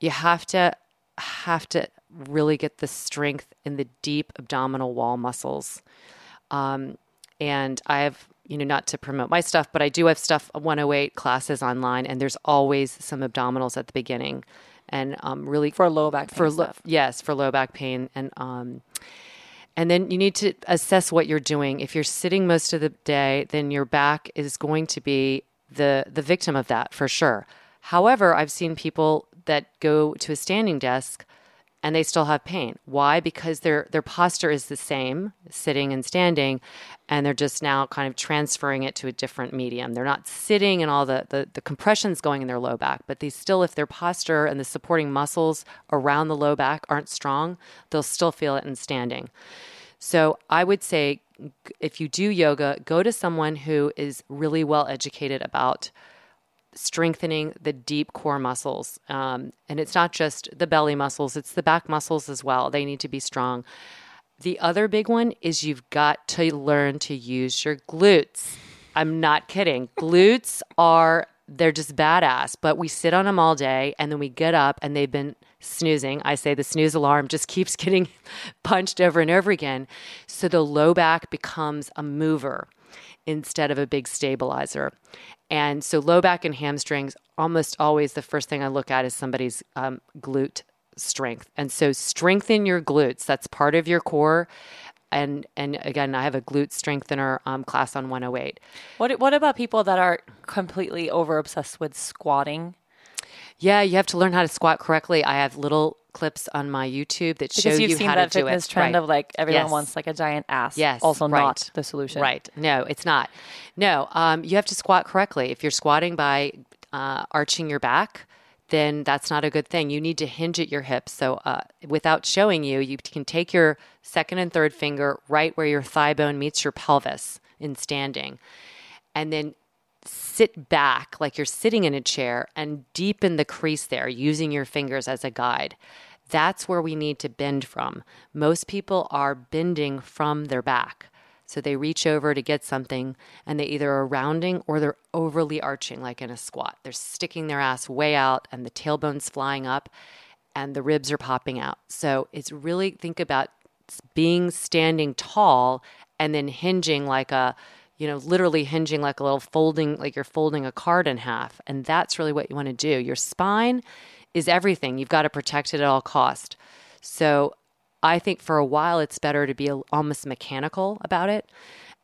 You have to have to really get the strength in the deep abdominal wall muscles. Um, and I have, you know, not to promote my stuff, but I do have stuff 108 classes online, and there's always some abdominals at the beginning, and um, really for low back pain for. Lo- yes for low back pain and um, and then you need to assess what you're doing. If you're sitting most of the day, then your back is going to be the the victim of that for sure. However, I've seen people that go to a standing desk and they still have pain. Why? Because their their posture is the same, sitting and standing, and they're just now kind of transferring it to a different medium. They're not sitting and all the, the, the compressions going in their low back, but they still, if their posture and the supporting muscles around the low back aren't strong, they'll still feel it in standing. So I would say if you do yoga, go to someone who is really well educated about strengthening the deep core muscles. Um, and it's not just the belly muscles, it's the back muscles as well. They need to be strong. The other big one is you've got to learn to use your glutes. I'm not kidding. glutes are, they're just badass, but we sit on them all day and then we get up and they've been snoozing. I say the snooze alarm just keeps getting punched over and over again. So the low back becomes a mover instead of a big stabilizer. And so low back and hamstrings, almost always the first thing I look at is somebody's um, glute strength. And so strengthen your glutes. That's part of your core. And and again, I have a glute strengthener um, class on 108. What what about people that are completely over obsessed with squatting? Yeah, you have to learn how to squat correctly. I have little clips on my YouTube that show you've you seen how that to do it. trend Right. of like everyone Yes. wants like a giant ass. Yes, Also right. not the solution. Right. No, it's not. No, um, you have to squat correctly. If you're squatting by uh, arching your back, then that's not a good thing. You need to hinge at your hips. So, uh, without showing you, you can take your second and third finger right where your thigh bone meets your pelvis in standing, and then sit back like you're sitting in a chair and deepen the crease there using your fingers as a guide. That's where we need to bend from. Most people are bending from their back. So they reach over to get something and they either are rounding or they're overly arching like in a squat. They're sticking their ass way out and the tailbone's flying up and the ribs are popping out. So it's really think about being standing tall and then hinging like a you know literally hinging like a little folding like you're folding a card in half and that's really what you want to do your spine is everything. You've got to protect it at all cost. So i think for a while it's better to be almost mechanical about it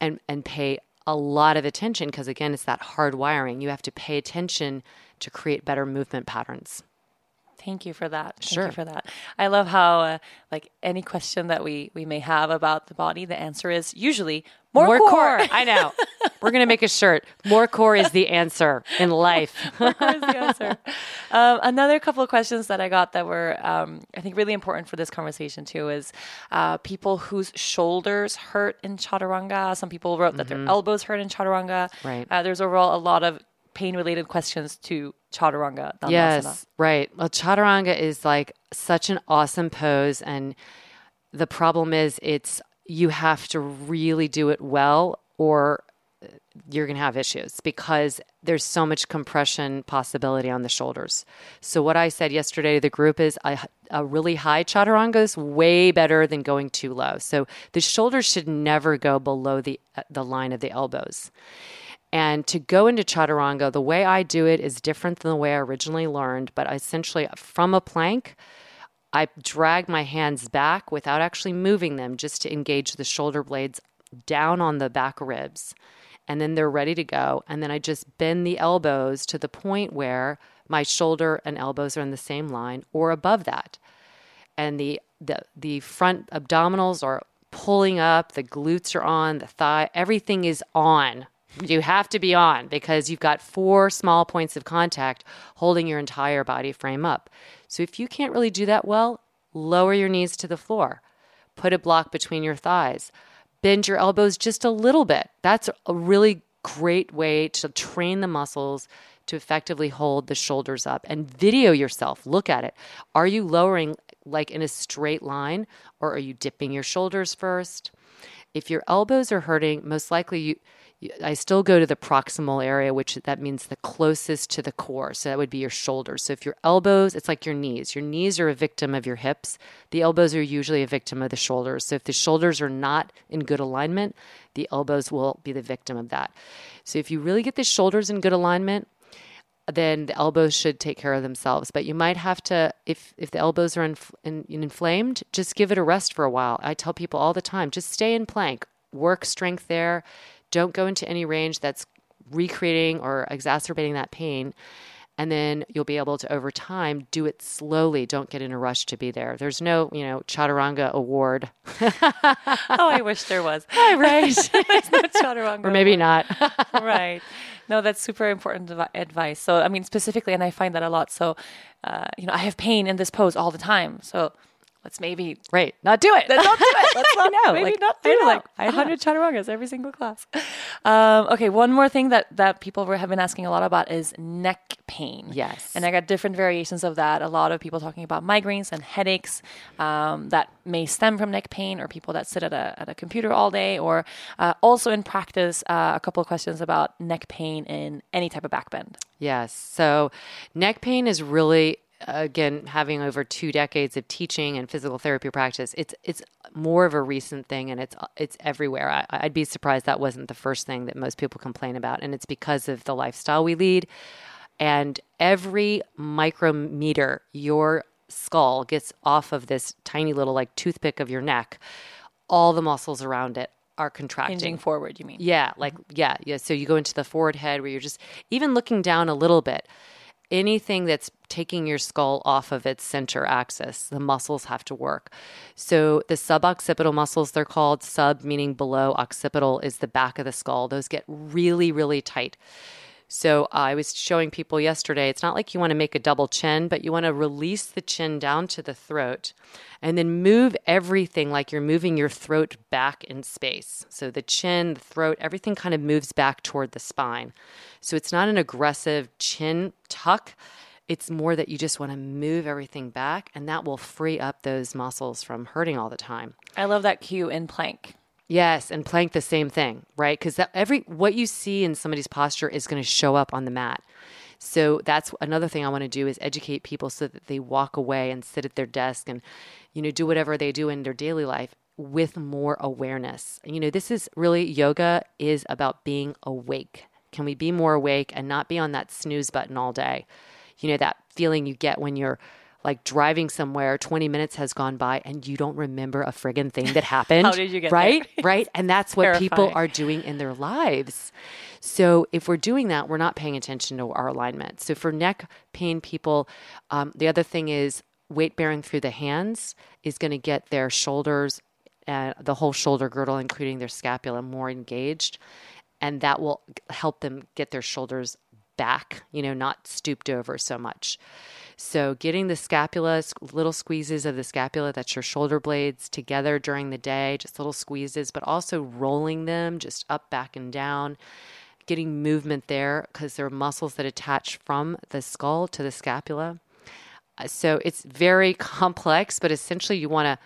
and and pay a lot of attention because again it's that hard wiring you have to pay attention to create better movement patterns Thank you for that. Thank Sure. you for that. I love how uh, like any question that we we may have about the body, the answer is usually more, more core. I know. We're going to make a shirt. More core is the answer in life. Core is the answer. Um, another couple of questions that I got that were, um, I think, really important for this conversation too is uh, people whose shoulders hurt in chaturanga. Some people wrote that their elbows hurt in chaturanga. Right. Uh, there's overall a lot of pain-related questions to chaturanga. Dandasana. Yes, right. Well, chaturanga is like such an awesome pose, and the problem is it's you have to really do it well, or you're going to have issues because there's so much compression possibility on the shoulders. So what I said yesterday to the group is a, a really high chaturanga is way better than going too low. So the shoulders should never go below the the line of the elbows. And to go into chaturanga, the way I do it is different than the way I originally learned, but essentially from a plank, I drag my hands back without actually moving them just to engage the shoulder blades down on the back ribs. And then they're ready to go. And then I just bend the elbows to the point where my shoulder and elbows are in the same line or above that. And the the, the front abdominals are pulling up, the glutes are on, the thigh, everything is on. You have to be on because you've got four small points of contact holding your entire body frame up. So if you can't really do that well, lower your knees to the floor. Put a block between your thighs. Bend your elbows just a little bit. That's a really great way to train the muscles to effectively hold the shoulders up and video yourself. Look at it. Are you lowering like in a straight line or are you dipping your shoulders first? If your elbows are hurting, most likely you I still go to the proximal area, which that means the closest to the core. So that would be your shoulders. So if your elbows, it's like your knees. Your knees are a victim of your hips. The elbows are usually a victim of the shoulders. So if the shoulders are not in good alignment, the elbows will be the victim of that. So if you really get the shoulders in good alignment, then the elbows should take care of themselves. But you might have to, if if the elbows are inf- in, inflamed, just give it a rest for a while. I tell people all the time, just stay in plank, work strength there. Don't go into any range that's recreating or exacerbating that pain. And then you'll be able to, over time, do it slowly. Don't get in a rush to be there. There's no, you know, Chaturanga award. oh, I wish there was. right. no Chaturanga or maybe award. not. right. No, that's super important advice. So, I mean, specifically, and I find that a lot. So, uh, you know, I have pain in this pose all the time. So, let's maybe right. Not do it. let's not do it. Let's not know. Maybe Like, not I do know. like I know. 100 chaturangas every single class. Um, okay, one more thing that that people have been asking a lot about is neck pain. Yes. and I got different variations of that. A lot of people talking about migraines and headaches um, that may stem from neck pain, or people that sit at a at a computer all day, or uh, also in practice, uh, a couple of questions about neck pain in any type of back bend. Yes. So neck pain is really again having over two decades of teaching and physical therapy practice it's it's more of a recent thing and it's it's everywhere I, i'd be surprised that wasn't the first thing that most people complain about and it's because of the lifestyle we lead and every micrometer your skull gets off of this tiny little like toothpick of your neck all the muscles around it are contracting Hinging forward, you mean? yeah, like mm-hmm. yeah, yeah. So you go into the forward head where you're just even looking down a little bit. Anything that's taking your skull off of its center axis, the muscles have to work. So the suboccipital muscles, they're called sub meaning below. Occipital is the back of the skull. Those get really, really tight. So I was showing people yesterday, it's not like you want to make a double chin, but you want to release the chin down to the throat and then move everything like you're moving your throat back in space. So the chin, the throat, everything kind of moves back toward the spine. So it's not an aggressive chin tuck. It's more that you just want to move everything back, and that will free up those muscles from hurting all the time. I love that cue in plank. Yes, and plank the same thing, right? Because every what you see in somebody's posture is going to show up on the mat. So that's another thing I want to do is educate people so that they walk away and sit at their desk and you know do whatever they do in their daily life with more awareness. You know, this is really yoga is about being awake. Can we be more awake and not be on that snooze button all day? You know, that feeling you get when you're like driving somewhere, 20 minutes has gone by and you don't remember a friggin' thing that happened. How did you get right? there? right? And that's what people are doing in their lives. So if we're doing that, we're not paying attention to our alignment. So for neck pain people, um, the other thing is weight bearing through the hands is going to get their shoulders, uh, the whole shoulder girdle, including their scapula, more engaged. And that will help them get their shoulders back, you know, not stooped over so much. So, getting the scapula, little squeezes of the scapula, that's your shoulder blades, together during the day, just little squeezes, but also rolling them just up, back, and down, getting movement there because there are muscles that attach from the skull to the scapula. Uh, So, it's very complex, but essentially, you want to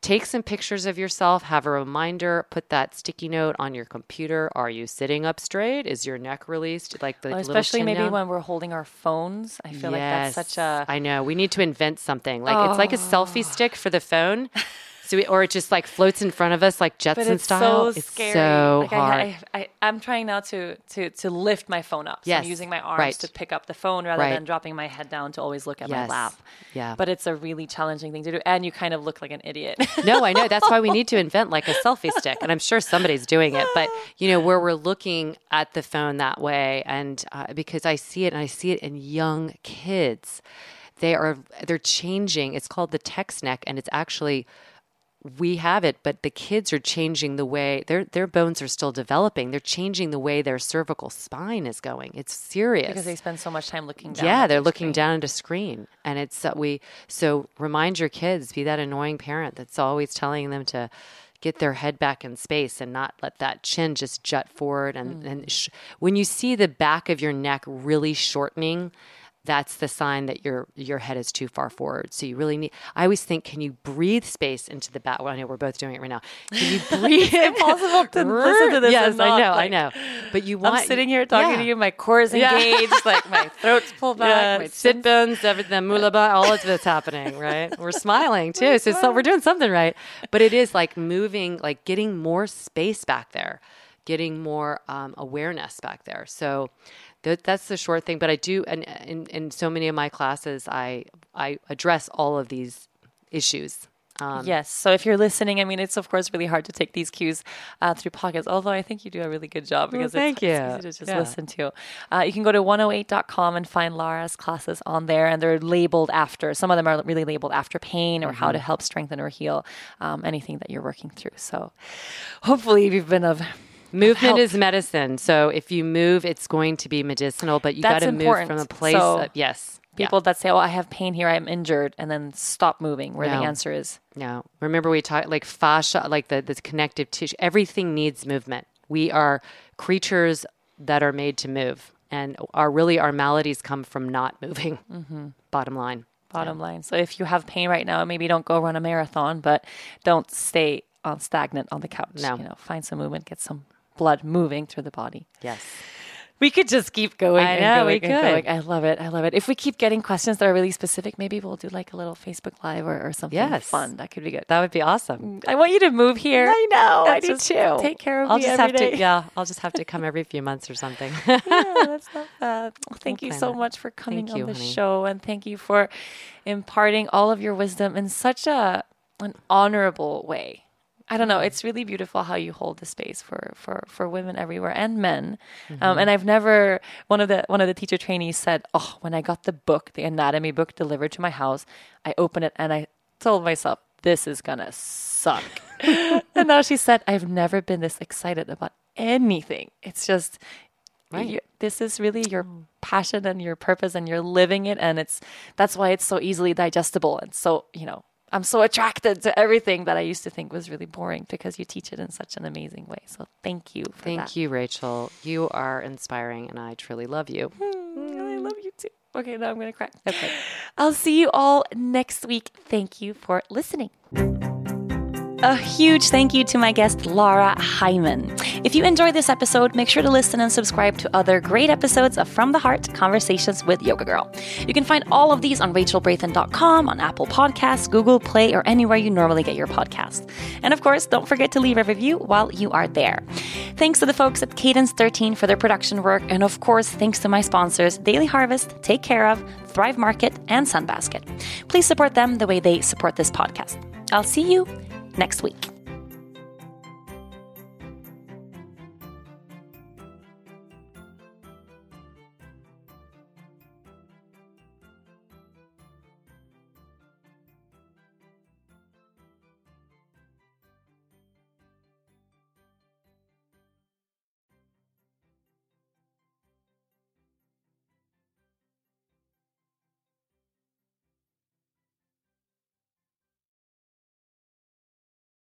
take some pictures of yourself, have a reminder, put that sticky note on your computer. Are you sitting up straight? Is your neck released? Like the little especially maybe down? when we're holding our phones. I feel like that's such a I know. We need to invent something. Like it's like a selfie stick for the phone. So we, or it just like floats in front of us like Jetson it's style. so it's scary. so like hard. I, I, I'm trying now to to to lift my phone up. So Yes, I'm using my arms right. to pick up the phone rather Right. than dropping my head down to always look at Yes. my lap. Yeah. But it's a really challenging thing to do, and you kind of look like an idiot. no, I know. That's why we need to invent like a selfie stick. And I'm sure somebody's doing it. But, you know, where we're looking at the phone that way. And uh, because I see it and I see it in young kids, they are, they're changing. It's called the text neck. And it's actually, we have it, but the kids are changing the way their their bones are still developing. They're changing the way their cervical spine is going. It's serious because they spend so much time looking down. yeah they're looking screen. down at a screen and it's uh, we so remind your kids be that annoying parent that's always telling them to get their head back in space and not let that chin just jut forward and, Mm. and sh- when you see the back of your neck really shortening that's the sign that your your head is too far forward. So you really need. I always think, can you breathe space into the back? Well, I know we're both doing it right now. Can you breathe? it's impossible to listen to this. Yes, I know, like, I know. But you want. I'm sitting here talking yeah. to you. My core is engaged. Yeah. like my throat's pulled back. Yeah, my sit bones, everything, mula bandha, all of it's happening. Right. We're smiling too. So, so we're doing something right. But it is like moving, like getting more space back there getting more um, awareness back there. So that's the short thing. But I do, and in, in so many of my classes, I I address all of these issues. Um, yes. So if you're listening, I mean, it's of course really hard to take these cues uh, through podcasts, although I think you do a really good job because well, thank it's, you. it's easy to just yeah. listen to. Uh, you can go to 108.com and find Lara's classes on there, and they're labeled after. Some of them are really labeled after pain or mm-hmm. how to help strengthen or heal um, anything that you're working through. So hopefully you've been of Movement is medicine. So if you move, it's going to be medicinal, but you got to move from a place. So of, yes. People yeah. that say, "Oh, I have pain here. I'm injured," and then stop moving, where no. the answer is no. Remember, we talked like fascia, like the the connective tissue. Everything needs movement. We are creatures that are made to move, and our really our maladies come from not moving. Mm-hmm. Bottom line. Bottom yeah. line. So if you have pain right now, maybe don't go run a marathon, but don't stay on stagnant on the couch. No. You know, find some movement, get some blood moving through the body. Yes. We could just keep going. I know, going we could. Going. I love it. I love it. If we keep getting questions that are really specific, maybe we'll do like a little Facebook Live or, or something yes. fun. That could be good. That would be awesome. Mm, I want you to move here. I know. I do too. Take care of I'll me just have day. to. Yeah, I'll just have to come every few months or something. yeah, that's not bad. Well, thank you so much for coming thank on you, the honey. show, and thank you for imparting all of your wisdom in such a an honorable way. I don't know. It's really beautiful how you hold the space for for for women everywhere and men. Um, mm-hmm. Um, and I've never one of the one of the teacher trainees said, "Oh, when I got the book, the anatomy book delivered to my house, I opened it and I told myself, this is gonna suck." and now she said, "I've never been this excited about anything. It's just." Right. You, this is really your passion and your purpose and you're living it and it's that's why it's so easily digestible and so you know I'm so attracted to everything that I used to think was really boring because you teach it in such an amazing way. So thank you. thank that. you, Rachel. You are inspiring, and I truly love you. Hmm, I love you too. Okay, now I'm going to cry. Okay. I'll see you all next week. Thank you for listening. A huge thank you to my guest, Lara Heimann. If you enjoyed this episode, make sure to listen and subscribe to other great episodes of From the Heart Conversations with Yoga Girl. You can find all of these on rachelbrathen.com, on Apple Podcasts, Google Play, or anywhere you normally get your podcasts. And of course, don't forget to leave a review while you are there. Thanks to the folks at Cadence 13 for their production work, and of course, thanks to my sponsors, Daily Harvest, Take Care of, Thrive Market, and Sunbasket. Please support them the way they support this podcast. I'll see you next week.